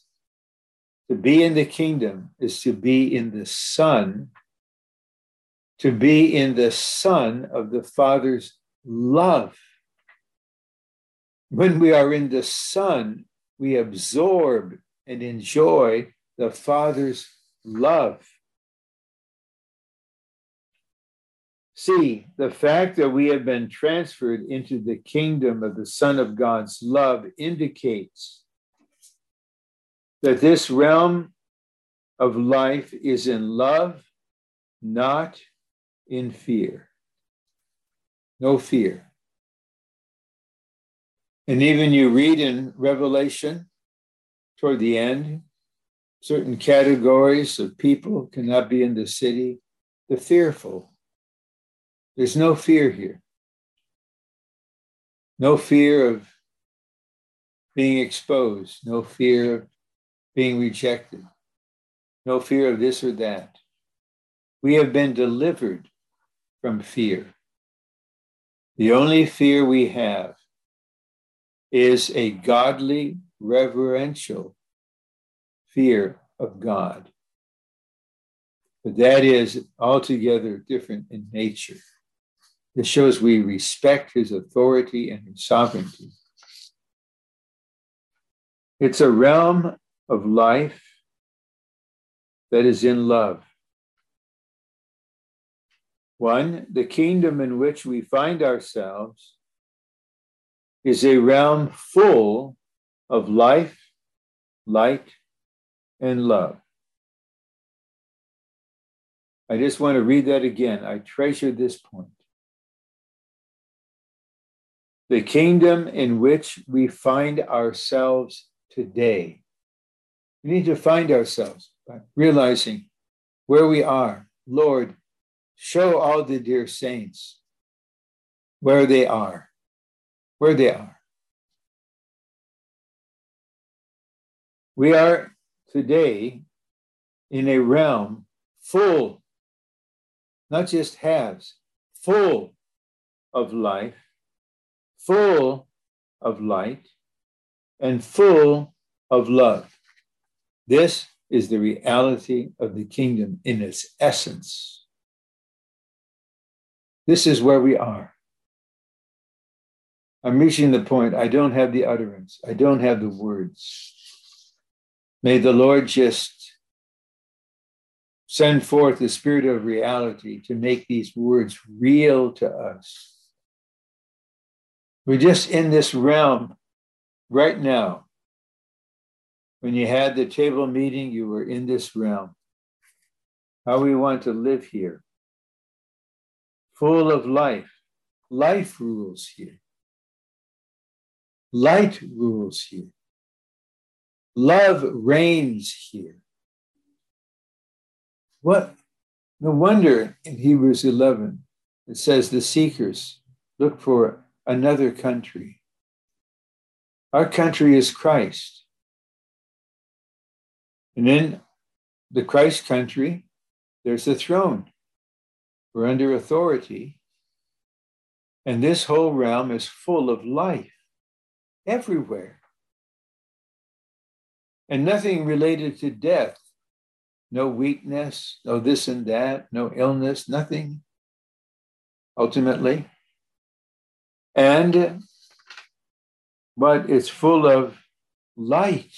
To be in the kingdom is to be in the Son, to be in the Son of the Father's love. When we are in the Son, we absorb and enjoy the Father's love. See, the fact that we have been transferred into the kingdom of the Son of God's love indicates that this realm of life is in love, not in fear. No fear. And even you read in Revelation toward the end, certain categories of people cannot be in the city the fearful there's no fear here. No fear of being exposed, no fear of being rejected, no fear of this or that. We have been delivered from fear. The only fear we have is a godly, reverential fear of God. But that is altogether different in nature. This shows we respect his authority and his sovereignty. It's a realm of life that is in love. One, the kingdom in which we find ourselves is a realm full of life, light, and love. I just want to read that again. I treasure this point the kingdom in which we find ourselves today. We need to find ourselves by realizing where we are. Lord, show all the dear saints where they are, where they are. We are today in a realm full, not just halves, full of life full of light and full of love. This is the reality of the kingdom in its essence. This is where we are. I'm reaching the point. I don't have the utterance, I don't have the words. May the Lord just send forth the spirit of reality to make these words real to us we're just in this realm right now. When you had the table meeting, you were in this realm. How we want to live here, full of life. Life rules here. Light rules here. Love reigns here. What? No wonder in Hebrews 11 it says the seekers look for another country. Our country is Christ. And in the Christ country, there's a throne. We're under authority. And this whole realm is full of life everywhere. And nothing related to death. No weakness, no this and that, no illness, nothing ultimately. And but it's full of light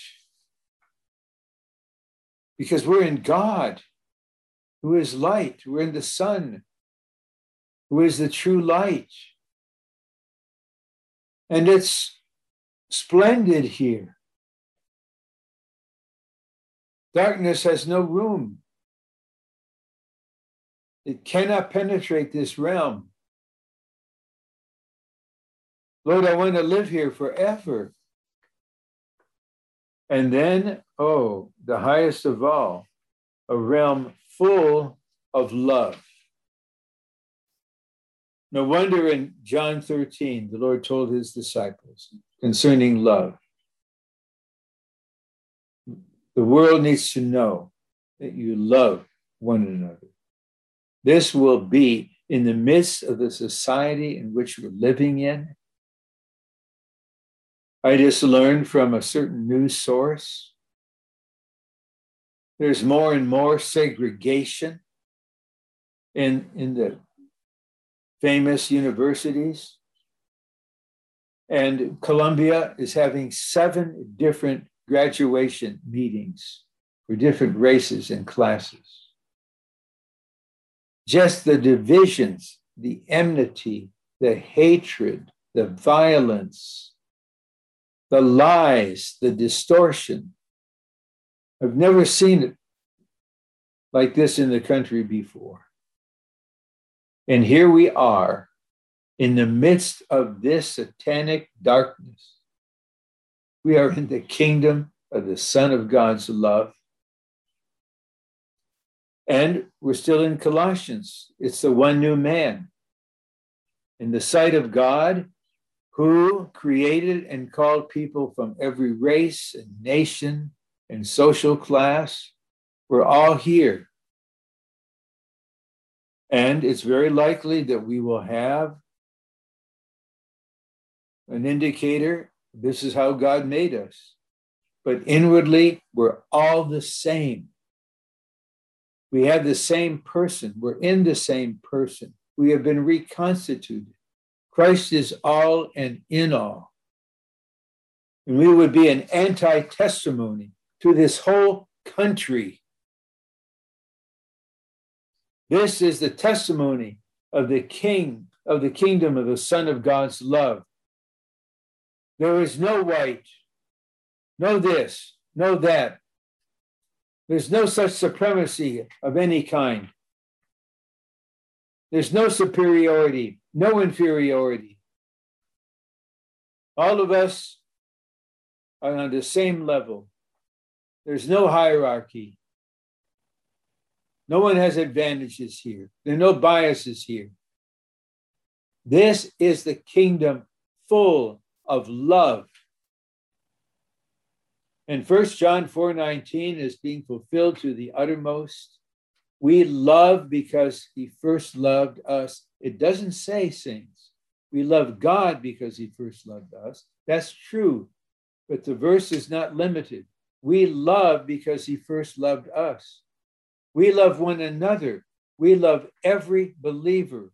because we're in God, who is light. We're in the Son, who is the true light. And it's splendid here. Darkness has no room. It cannot penetrate this realm. Lord, I want to live here forever. And then, oh, the highest of all, a realm full of love. No wonder in John 13, the Lord told his disciples concerning love. The world needs to know that you love one another. This will be in the midst of the society in which we're living in. I just learned from a certain news source there's more and more segregation in, in the famous universities. And Columbia is having seven different graduation meetings for different races and classes. Just the divisions, the enmity, the hatred, the violence, the lies, the distortion. I've never seen it like this in the country before. And here we are in the midst of this satanic darkness. We are in the kingdom of the Son of God's love. And we're still in Colossians. It's the one new man. In the sight of God, who created and called people from every race and nation and social class. We're all here. And it's very likely that we will have an indicator this is how God made us. But inwardly, we're all the same. We have the same person. We're in the same person. We have been reconstituted. Christ is all and in all. And we would be an anti testimony to this whole country. This is the testimony of the King of the kingdom of the Son of God's love. There is no white, no this, no that. There's no such supremacy of any kind. There's no superiority no inferiority. All of us are on the same level. There's no hierarchy. No one has advantages here. There are no biases here. This is the kingdom full of love. And First John 4:19 is being fulfilled to the uttermost. We love because he first loved us. It doesn't say, saints, we love God because he first loved us. That's true, but the verse is not limited. We love because he first loved us. We love one another. We love every believer.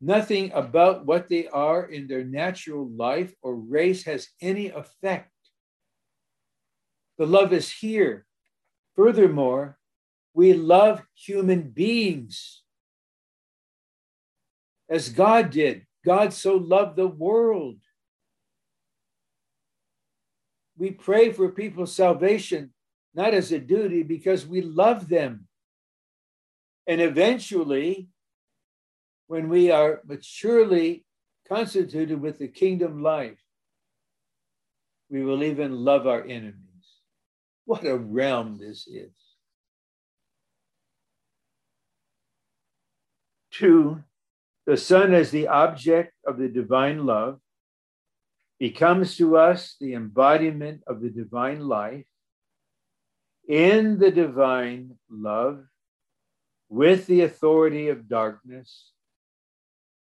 Nothing about what they are in their natural life or race has any effect. The love is here. Furthermore, we love human beings as God did. God so loved the world. We pray for people's salvation, not as a duty, because we love them. And eventually, when we are maturely constituted with the kingdom life, we will even love our enemies. What a realm this is. Two, the Son as the object of the divine love becomes to us the embodiment of the divine life. In the divine love, with the authority of darkness.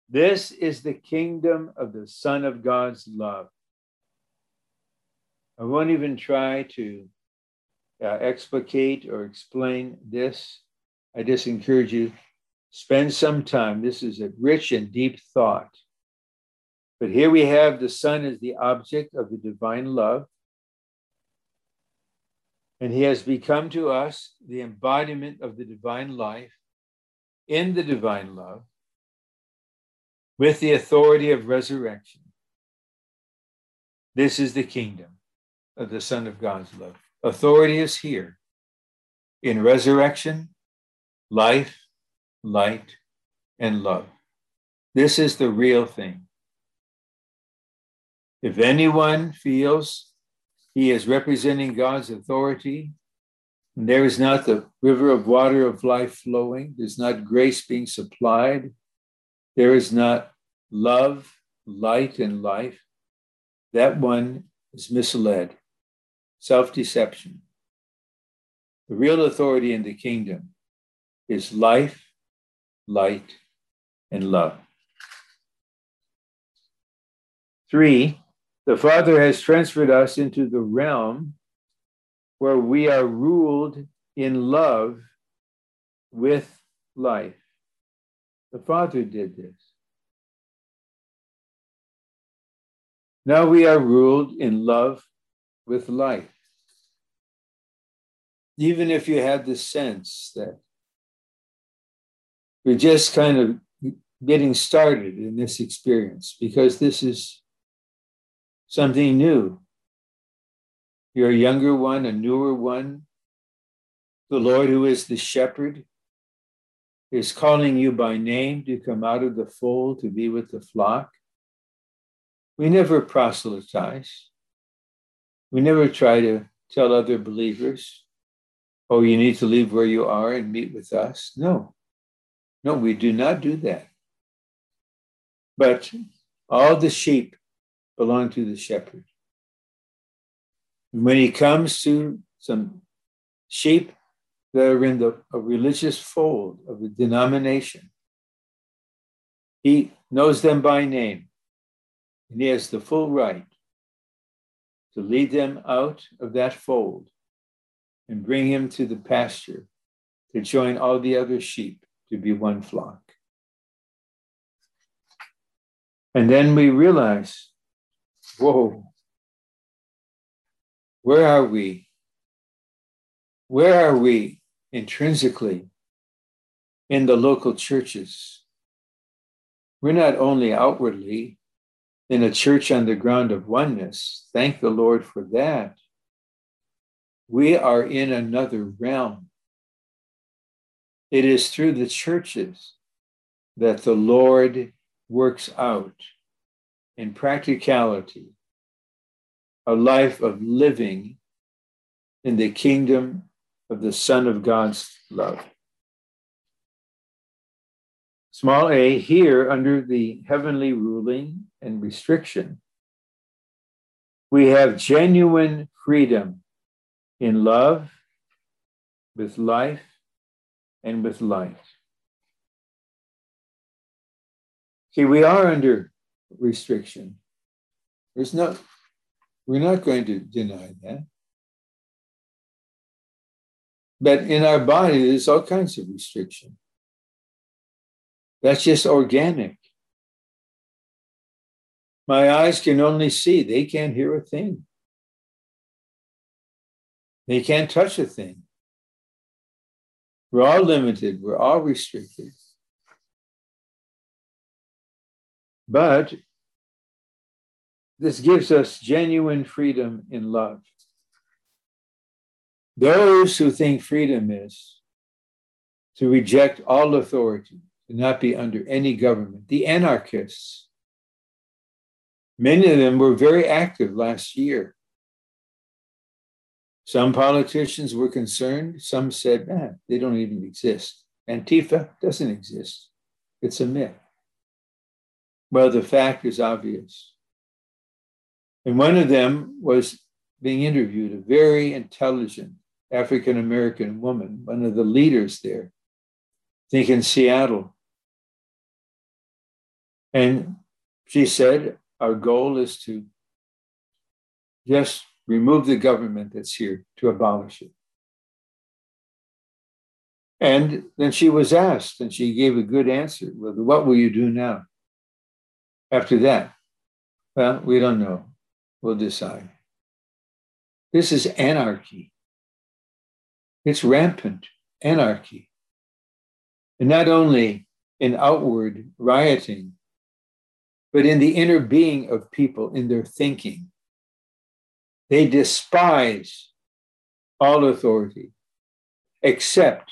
This is the kingdom of the Son of God's love. I won't even try to uh, explicate or explain this. I just encourage you spend some time. This is a rich and deep thought. But here we have the Son as the object of the divine love. And he has become to us the embodiment of the divine life in the divine love with the authority of resurrection. This is the kingdom of the Son of God's love. Authority is here in resurrection, life, light, and love. This is the real thing. If anyone feels he is representing God's authority, and there is not the river of water of life flowing, there's not grace being supplied, there is not love, light, and life, that one is misled self deception. The real authority in the kingdom is life, light, and love. Three, the Father has transferred us into the realm where we are ruled in love with life. The Father did this. Now we are ruled in love with life even if you had the sense that you're just kind of getting started in this experience because this is something new. You're a younger one, a newer one. The Lord, who is the shepherd, is calling you by name to come out of the fold to be with the flock. We never proselytize. We never try to tell other believers oh, you need to leave where you are and meet with us. No, no, we do not do that. But all the sheep belong to the shepherd. And When he comes to some sheep that are in the religious fold of a denomination, he knows them by name, and he has the full right to lead them out of that fold and bring him to the pasture to join all the other sheep to be one flock. And then we realize, whoa, where are we? Where are we intrinsically in the local churches? We're not only outwardly in a church on the ground of oneness, thank the Lord for that, we are in another realm. It is through the churches that the Lord works out in practicality a life of living in the kingdom of the Son of God's love. Small a, here under the heavenly ruling and restriction, we have genuine freedom in love, with life, and with light. See, we are under restriction. There's no, we're not going to deny that. But in our body, there's all kinds of restriction. That's just organic. My eyes can only see, they can't hear a thing. They can't touch a thing. We're all limited, we're all restricted. But this gives us genuine freedom in love. Those who think freedom is to reject all authority, to not be under any government, the anarchists, many of them were very active last year some politicians were concerned. Some said, man, they don't even exist. Antifa doesn't exist. It's a myth. Well, the fact is obvious. And one of them was being interviewed, a very intelligent African American woman, one of the leaders there. think in Seattle. And she said, Our goal is to just remove the government that's here, to abolish it. And then she was asked, and she gave a good answer. Well, what will you do now? After that, well, we don't know. We'll decide. This is anarchy. It's rampant anarchy. And not only in outward rioting, but in the inner being of people, in their thinking. They despise all authority except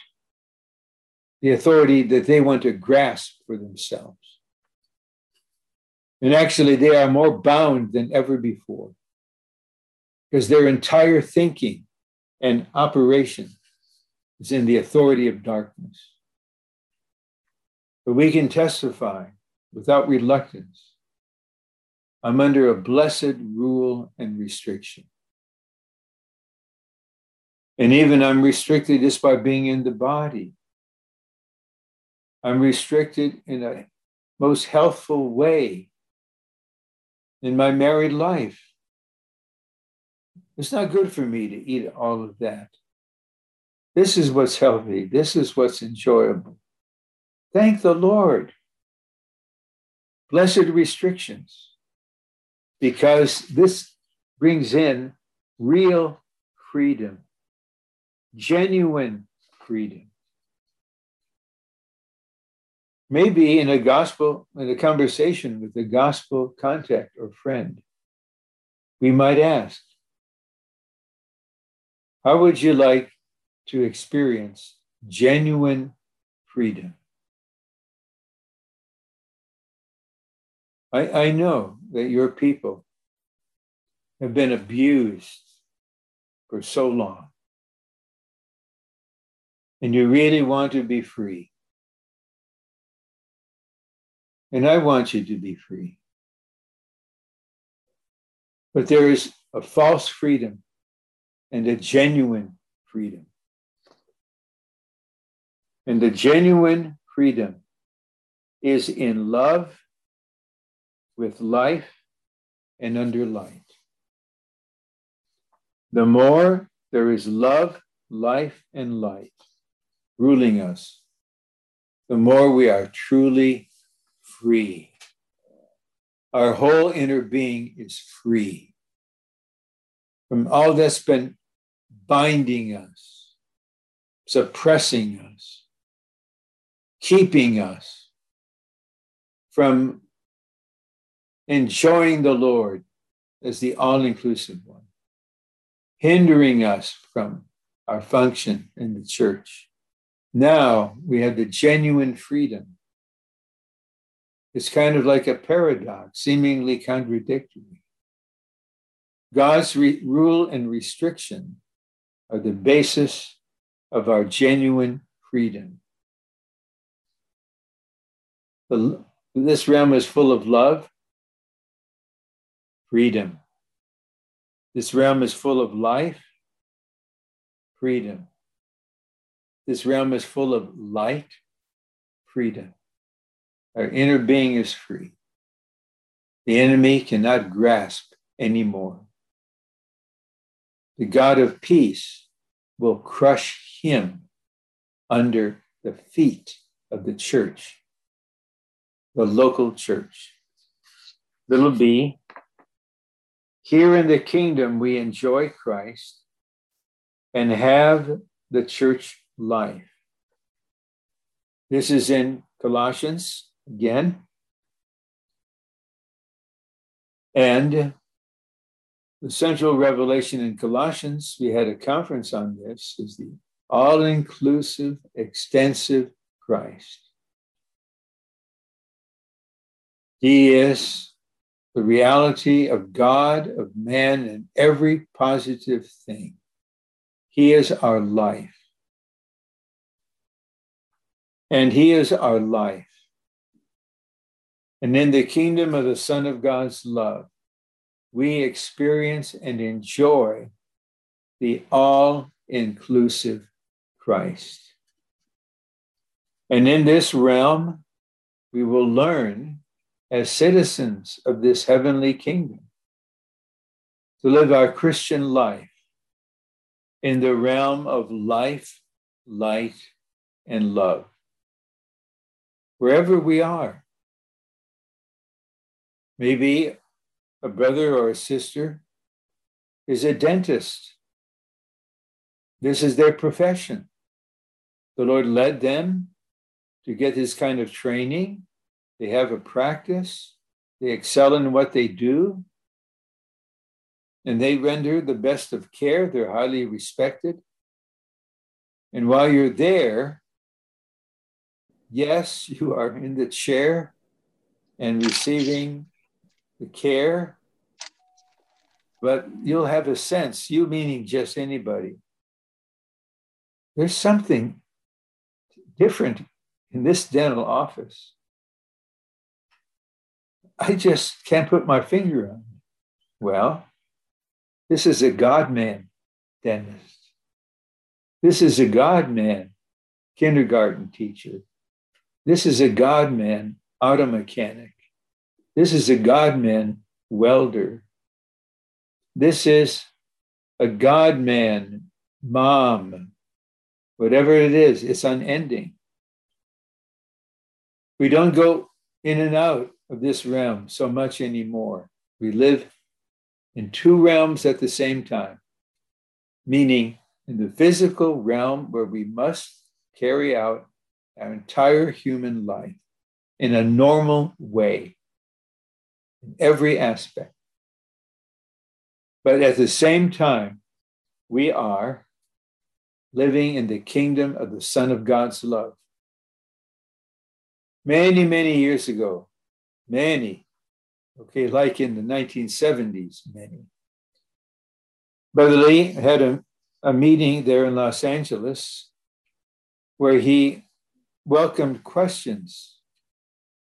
the authority that they want to grasp for themselves. And actually, they are more bound than ever before because their entire thinking and operation is in the authority of darkness. But we can testify without reluctance I'm under a blessed rule and restriction. And even I'm restricted just by being in the body. I'm restricted in a most healthful way in my married life. It's not good for me to eat all of that. This is what's healthy. This is what's enjoyable. Thank the Lord. Blessed restrictions, because this brings in real freedom, genuine freedom. Maybe in a gospel, in a conversation with a gospel contact or friend, we might ask, How would you like to experience genuine freedom? I, I know that your people have been abused for so long, and you really want to be free. And I want you to be free. But there is a false freedom and a genuine freedom. And the genuine freedom is in love, with life, and under light. The more there is love, life, and light ruling us, the more we are truly free. Our whole inner being is free from all that's been binding us, suppressing us, keeping us from enjoying the Lord as the all inclusive one, hindering us from our function in the church. Now we have the genuine freedom it's kind of like a paradox, seemingly contradictory. God's re- rule and restriction are the basis of our genuine freedom. The, this realm is full of love, freedom. This realm is full of life, freedom. This realm is full of light, freedom. Our inner being is free. The enemy cannot grasp anymore. The God of peace will crush him under the feet of the church, the local church. Little b, here in the kingdom, we enjoy Christ and have the church life. This is in Colossians again. And the central revelation in Colossians, we had a conference on this, is the all inclusive, extensive Christ. He is the reality of God, of man, and every positive thing. He is our life. And He is our life. And in the kingdom of the Son of God's love, we experience and enjoy the all inclusive Christ. And in this realm, we will learn as citizens of this heavenly kingdom to live our Christian life in the realm of life, light, and love. Wherever we are, maybe a brother or a sister is a dentist. This is their profession. The Lord led them to get this kind of training. They have a practice, they excel in what they do, and they render the best of care. They're highly respected. And while you're there, yes, you are in the chair and receiving the care, but you'll have a sense, you meaning just anybody, there's something different in this dental office. I just can't put my finger on it. Well, this is a God man dentist. This is a God man kindergarten teacher. This is a God man auto mechanic. This is a God man welder. This is a God man mom. Whatever it is, it's unending. We don't go in and out of this realm so much anymore. We live in two realms at the same time, meaning in the physical realm where we must carry out our entire human life in a normal way, in every aspect. But at the same time, we are living in the kingdom of the Son of God's love. Many, many years ago, many, okay, like in the 1970s, many. Brother Lee had a, a meeting there in Los Angeles where he welcomed questions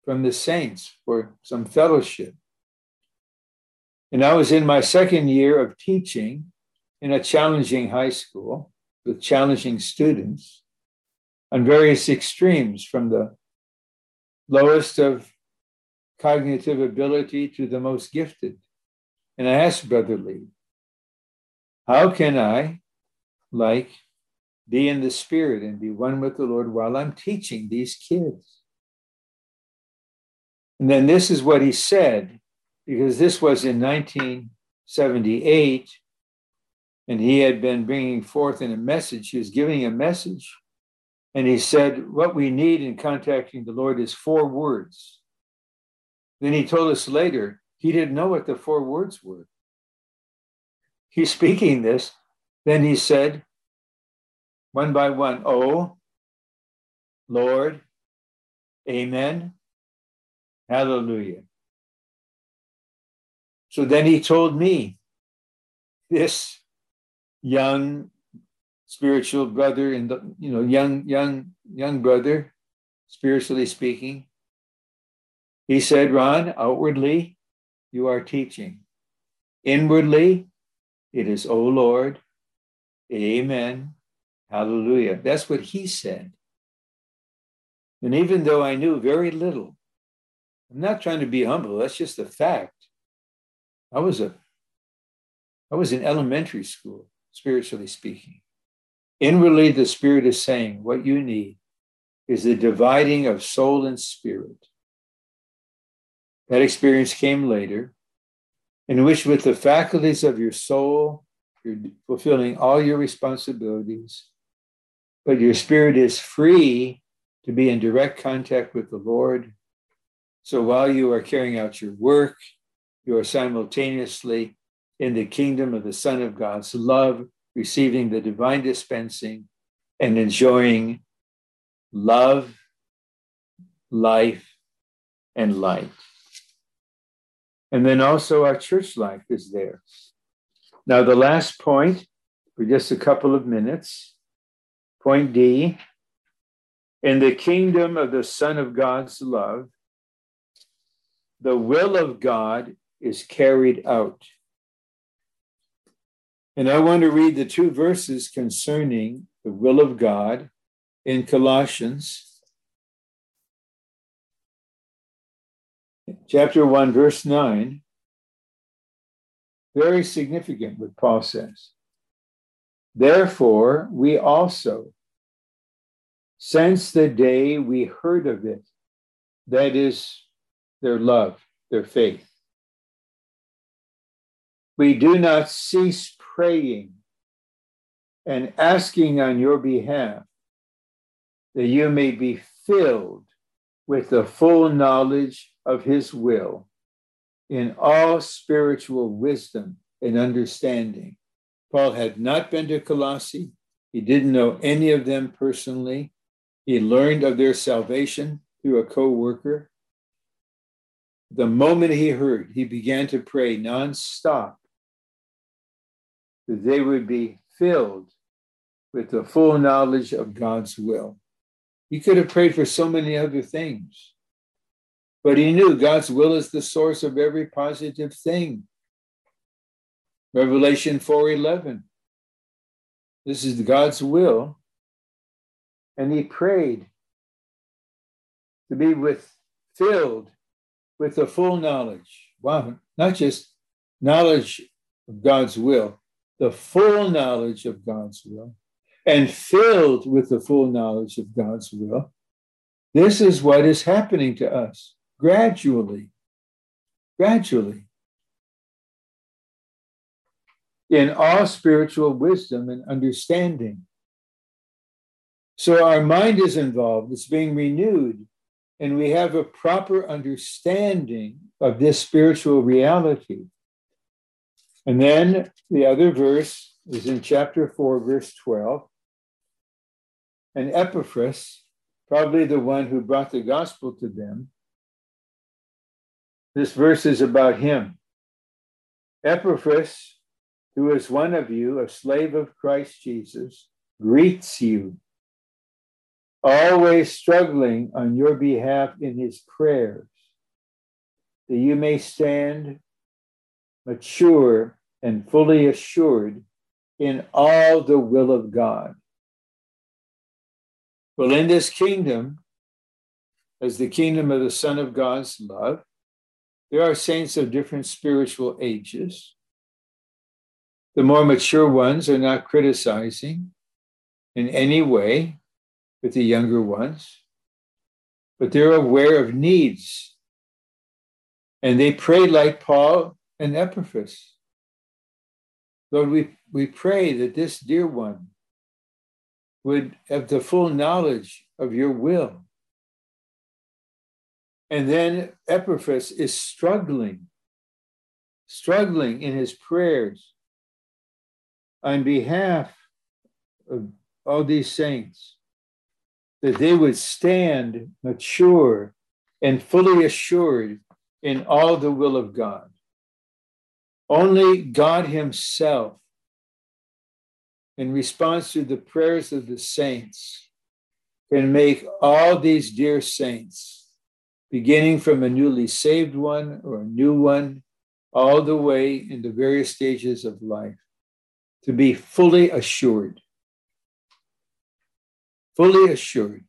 from the saints for some fellowship. And I was in my second year of teaching in a challenging high school with challenging students on various extremes from the lowest of cognitive ability to the most gifted. And I asked Brother Lee, how can I, like, be in the Spirit and be one with the Lord while I'm teaching these kids? And then this is what he said, because this was in 1978, and he had been bringing forth in a message, he was giving a message and he said, What we need in contacting the Lord is four words. Then he told us later, he didn't know what the four words were. He's speaking this. Then he said, one by one, Oh, Lord, Amen, Hallelujah. So then he told me, this young spiritual brother and you know young young young brother spiritually speaking he said ron outwardly you are teaching. Inwardly it is o lord amen. Hallelujah. That's what he said. And even though i knew very little i'm not trying to be humble that's just a fact. I was a i was in elementary school spiritually speaking. Inwardly, the Spirit is saying what you need is the dividing of soul and spirit. That experience came later, in which, with the faculties of your soul, you're fulfilling all your responsibilities, but your spirit is free to be in direct contact with the Lord. So while you are carrying out your work, you are simultaneously in the kingdom of the Son of God's love receiving the divine dispensing and enjoying love, life, and light. And then also our church life is there. Now, the last point for just a couple of minutes, point D in the kingdom of the Son of God's love, the will of God is carried out. And I want to read the two verses concerning the will of God in Colossians. Chapter 1, verse 9, very significant what Paul says. Therefore, we also, since the day we heard of it, that is their love, their faith, we do not cease praying and asking on your behalf that you may be filled with the full knowledge of his will in all spiritual wisdom and understanding. Paul had not been to Colossae. He didn't know any of them personally. He learned of their salvation through a co worker. The moment he heard, he began to pray nonstop that they would be filled with the full knowledge of God's will. He could have prayed for so many other things, but he knew God's will is the source of every positive thing. Revelation 4:11. This is God's will. And he prayed to be with filled with the full knowledge. Wow, not just knowledge of God's will, the full knowledge of God's will and filled with the full knowledge of God's will, this is what is happening to us gradually, gradually. In all spiritual wisdom and understanding. So our mind is involved, it's being renewed, and we have a proper understanding of this spiritual reality. And then the other verse is in chapter 4, verse 12. And Epaphras, probably the one who brought the gospel to them, this verse is about him. Epaphras, who is one of you, a slave of Christ Jesus, greets you, always struggling on your behalf in his prayers, that you may stand mature and fully assured in all the will of God. Well, in this kingdom, as the kingdom of the Son of God's love, there are saints of different spiritual ages. The more mature ones are not criticizing in any way with the younger ones, but they're aware of needs. And they pray like Paul and Epaphras. Lord, we, we pray that this dear one would have the full knowledge of your will. And then Epaphras is struggling, struggling in his prayers on behalf of all these saints, that they would stand mature and fully assured in all the will of God. Only God Himself in response to the prayers of the saints, can make all these dear saints, beginning from a newly saved one or a new one, all the way in the various stages of life, to be fully assured. Fully assured.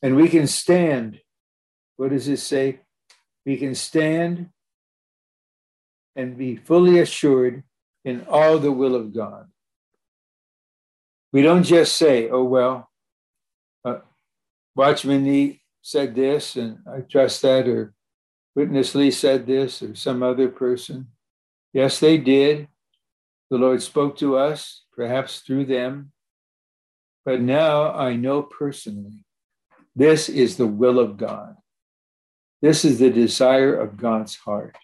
And we can stand. What does it say? We can stand and be fully assured in all the will of God. We don't just say, oh, well, uh, Watchman Nee said this, and I trust that, or Witness Lee said this, or some other person. Yes, they did. The Lord spoke to us, perhaps through them. But now I know personally this is the will of God. This is the desire of God's heart.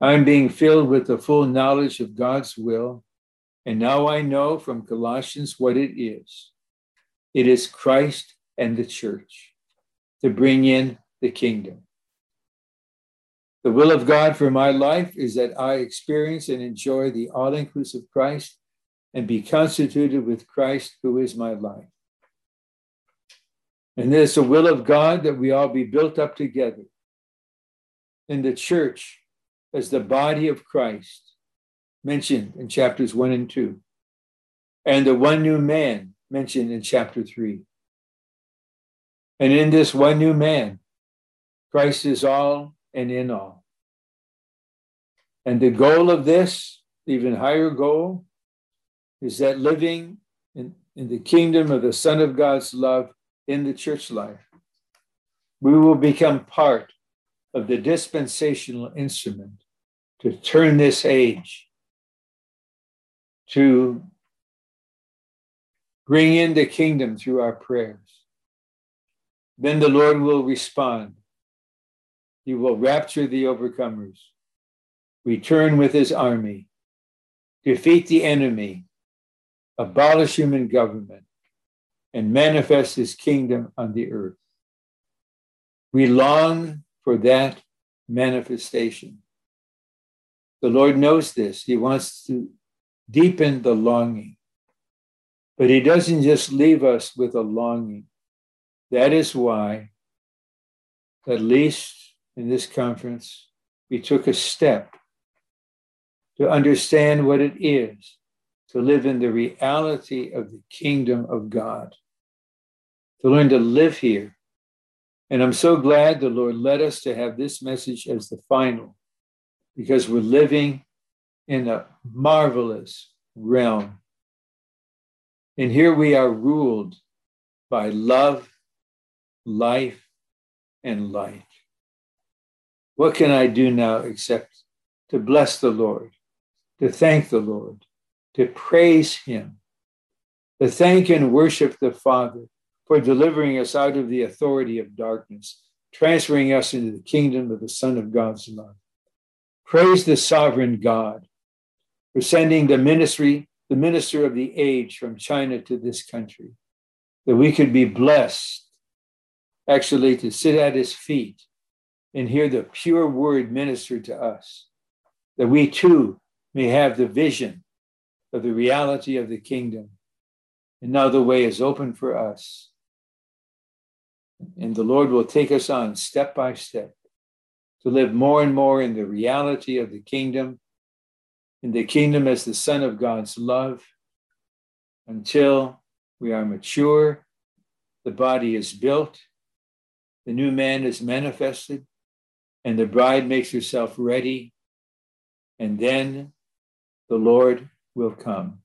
I'm being filled with the full knowledge of God's will. And now I know from Colossians what it is it is Christ and the church to bring in the kingdom. The will of God for my life is that I experience and enjoy the all inclusive Christ and be constituted with Christ, who is my life. And it's the will of God that we all be built up together in the church as the body of Christ, mentioned in chapters one and two, and the one new man mentioned in chapter three. And in this one new man, Christ is all and in all. And the goal of this, even higher goal, is that living in, in the kingdom of the Son of God's love in the church life, we will become part of the dispensational instrument to turn this age, to bring in the kingdom through our prayers. Then the Lord will respond. He will rapture the overcomers, return with his army, defeat the enemy, abolish human government, and manifest his kingdom on the earth. We long for that manifestation. The Lord knows this. He wants to deepen the longing. But He doesn't just leave us with a longing. That is why, at least in this conference, we took a step to understand what it is to live in the reality of the kingdom of God, to learn to live here. And I'm so glad the Lord led us to have this message as the final, because we're living in a marvelous realm. And here we are ruled by love, life, and light. What can I do now except to bless the Lord, to thank the Lord, to praise Him, to thank and worship the Father for delivering us out of the authority of darkness, transferring us into the kingdom of the Son of God's love. Praise the sovereign God for sending the ministry, the minister of the age from China to this country, that we could be blessed actually to sit at his feet and hear the pure word ministered to us, that we too may have the vision of the reality of the kingdom. And now the way is open for us. And the Lord will take us on step by step to live more and more in the reality of the kingdom, in the kingdom as the Son of God's love, until we are mature, the body is built, the new man is manifested, and the bride makes herself ready, and then the Lord will come.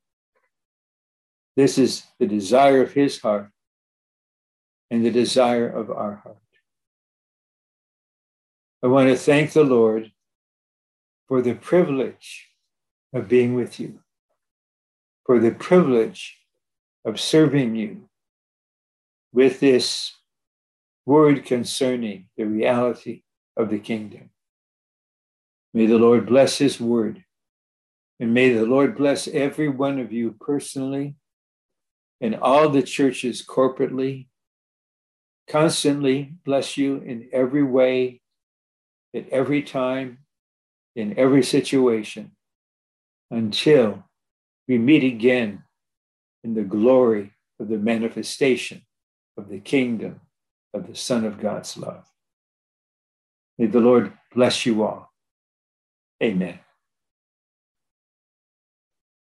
This is the desire of his heart and the desire of our heart. I want to thank the Lord for the privilege of being with you, for the privilege of serving you with this word concerning the reality of the kingdom. May the Lord bless his word and may the Lord bless every one of you personally and all the churches corporately. Constantly bless you in every way, at every time, in every situation, until we meet again in the glory of the manifestation of the kingdom of the Son of God's love. May the Lord bless you all. Amen.